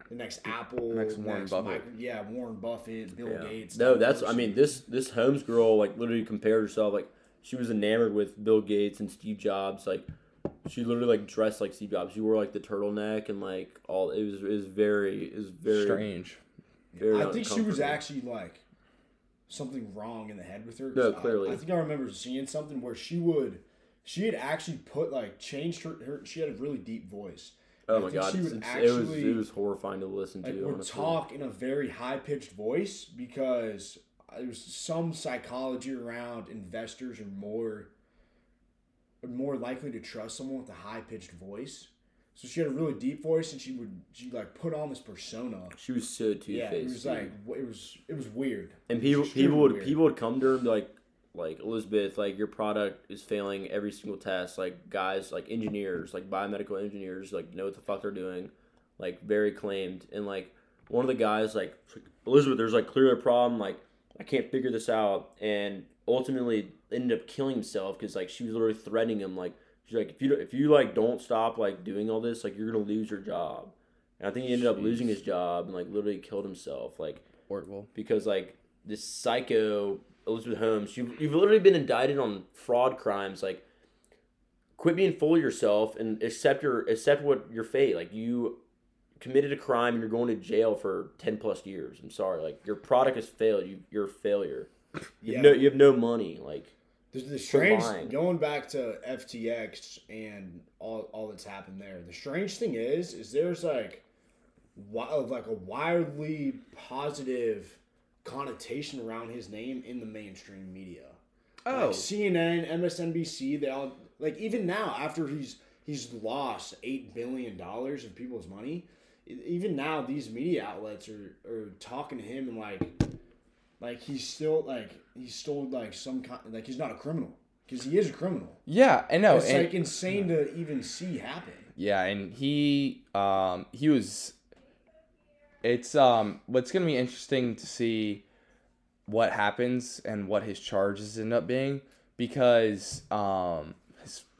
The next Apple, Next Warren Buffett. Mic- yeah, Warren Buffett, Bill Yeah. Gates. No, that that's I mean this this Holmes girl like literally compared herself like she was enamored with Bill Gates and Steve Jobs like she literally like dressed like Steve Jobs. She wore like the turtleneck and like all it was it was very it was very Strange. very I think she was actually like something wrong in the head with her. No, clearly. I, think I remember seeing something where she would, she had actually put like changed her. her she had a really deep voice. Oh my god, she would it's- it was it was horrifying to listen like to. would honestly. talk in a very high pitched voice because there was some psychology around investors are more are more likely to trust someone with a high pitched voice. So she had a really deep voice, and she would she like put on this persona. She was so two Yeah, it was like it was it was weird. and people people would weird. people would come to her and be like like Elizabeth, like your product is failing every single test. Like guys, like engineers, like biomedical engineers, like know what the fuck they're doing. Like very claimed, and like one of the guys, like Elizabeth, there's like clearly a problem. Like I can't figure this out, and ultimately ended up killing himself because like she was literally threatening him. Like she's like, if you don't- if you like don't stop like doing all this, like you're gonna lose your job. And I think he ended up losing his job and like literally killed himself. Like because like this psycho Elizabeth Holmes, you you've literally been indicted on fraud crimes. Like, quit being full of yourself and accept your accept what your fate. Like you committed a crime and you're going to jail for ten plus years. I'm sorry, like your product has failed. You you're a failure. You Yeah. have no you have no money. Like The, the strange lying. going back to FTX and all all that's happened there. The strange thing is, is there's like, wi- like a wildly positive connotation around his name in the mainstream media. Oh, Like CNN, MSNBC, they all like even now after he's he's lost eight billion dollars of people's money. Even now, these media outlets are, are talking to him and like, like he's still like he's still like some kind like he's not a criminal because he is a criminal. yeah, I know. it's and- like insane to even see happen. Yeah, and he um he was it's um what's going to be interesting to see what happens and what his charges end up being because um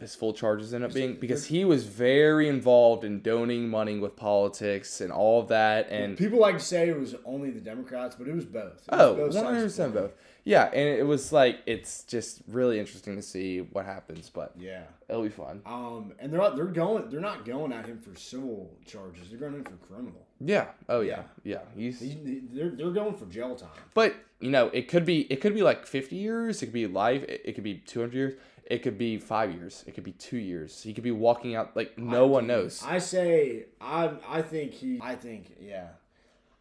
his, full charges end up being because he was very involved in donating money with politics and all of that and People like to say it was only the Democrats, but it was both. It was oh both 100% both yeah and it was like it's just really interesting to see what happens but Yeah. it'll be fun Um, and they're not, they're going they're not going at him for civil charges. They're going in for criminal. yeah oh yeah yeah he's He- They're, they're going for jail time. But you know, it could be it could be like fifty years. It could be life. It, it could be two hundred years. It could be five years. It could be two years. He could be walking out like no one knows. I say I I think he I think yeah.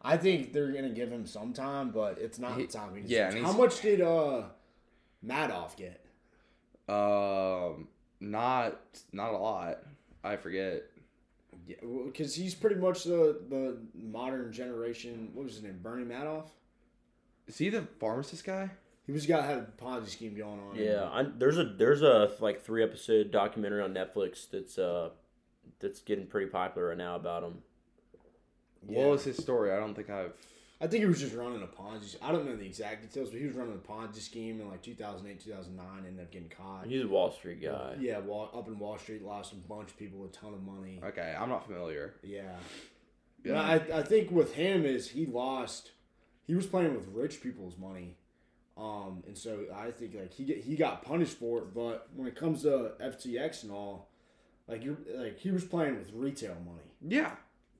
I think they're gonna give him some time, but it's not He- the time. He yeah, How much did uh Madoff get? Um, not not a lot. I forget. Yeah, because he's pretty much the the modern generation. What was his name? Bernie Madoff. Is he the pharmacist guy? He was got had a Ponzi scheme going on. yeah, I, there's a there's a like three episode documentary on Netflix that's uh that's getting pretty popular right now about him. Yeah. What was his story? I don't think I've. I think he was just running a Ponzi. I don't know the exact details, but he was running a Ponzi scheme in like 2008, 2009, ended up getting caught. He's a Wall Street guy. Yeah, Wall, up in Wall Street, lost a bunch of people a ton of money. Okay, I'm not familiar. Yeah. Yeah. Yeah. I, I think with him is he lost. He was playing with rich people's money, um, and so I think like he get, he got punished for it. But when it comes to FTX and all, like you're like he was playing with retail money. Yeah.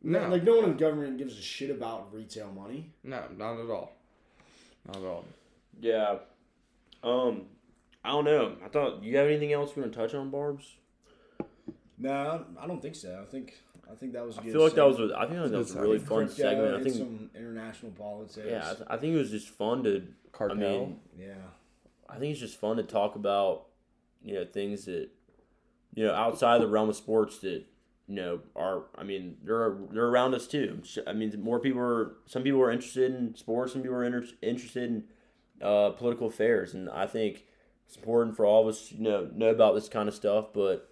No. No. Like no one in government gives a shit about retail money. No, not at all. Not at all. Yeah. Um, I don't know. I thought you have anything else you want to touch on, Barb's? No, I don't think so. I think I think that was. a I good feel like that was segment. a, I think that was a really Crypto fun segment. I think some international politics. yeah, I, th- I think it was just fun to. Cartel. I mean, yeah. I think it's just fun to talk about, you know, things that, you know, outside the realm of sports that, you know, are. I mean, they're they're around us too. I mean, more people are. Some people are interested in sports. Some people are inter- interested in uh, political affairs, and I think it's important for all of us, you know, know about this kind of stuff. But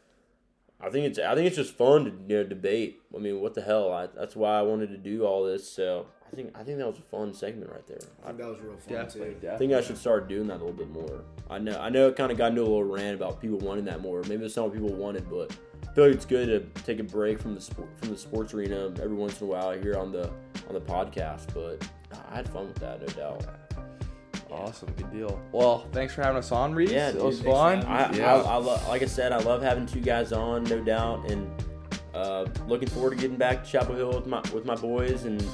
I think it's I think it's just fun to you know debate. I mean, what the hell? I, that's why I wanted to do all this. So I think I think that was a fun segment right there. I think that was real fun Definitely, too. I think I should start doing that a little bit more. I know I know it kind of got into a little rant about people wanting that more. Maybe it's not what people wanted, but I feel like it's good to take a break from the sport, from the sports arena every once in a while here on the on the podcast. But I had fun with that, no doubt. Awesome, good deal. Well, thanks for having us on, Reese. Yeah, it dude, was fun. I, yeah. I, I lo- like I said, I love having two guys on, no doubt, and uh, looking forward to getting back to Chapel Hill with my with my boys and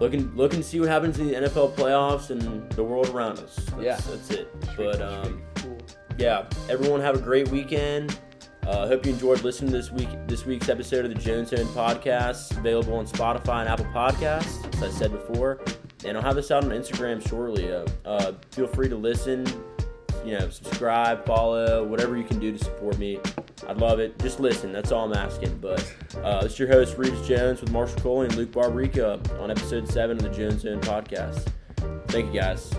looking looking to see what happens in the NFL playoffs and the world around us. That's, Yeah. that's it. Sweet, But sweet. um, yeah, everyone have a great weekend. I uh, hope you enjoyed listening to this week this week's episode of the Jones Zone podcast, available on Spotify and Apple Podcasts, as I said before. And I'll have this out on Instagram shortly. Uh, uh, feel free to listen, you know, subscribe, follow, whatever you can do to support me. I'd love it. Just listen. That's all I'm asking. But uh, it's your host Reeves Jones with Marshall Coley and Luke Barbaryka on episode seven of the Jones Zone podcast. Thank you guys.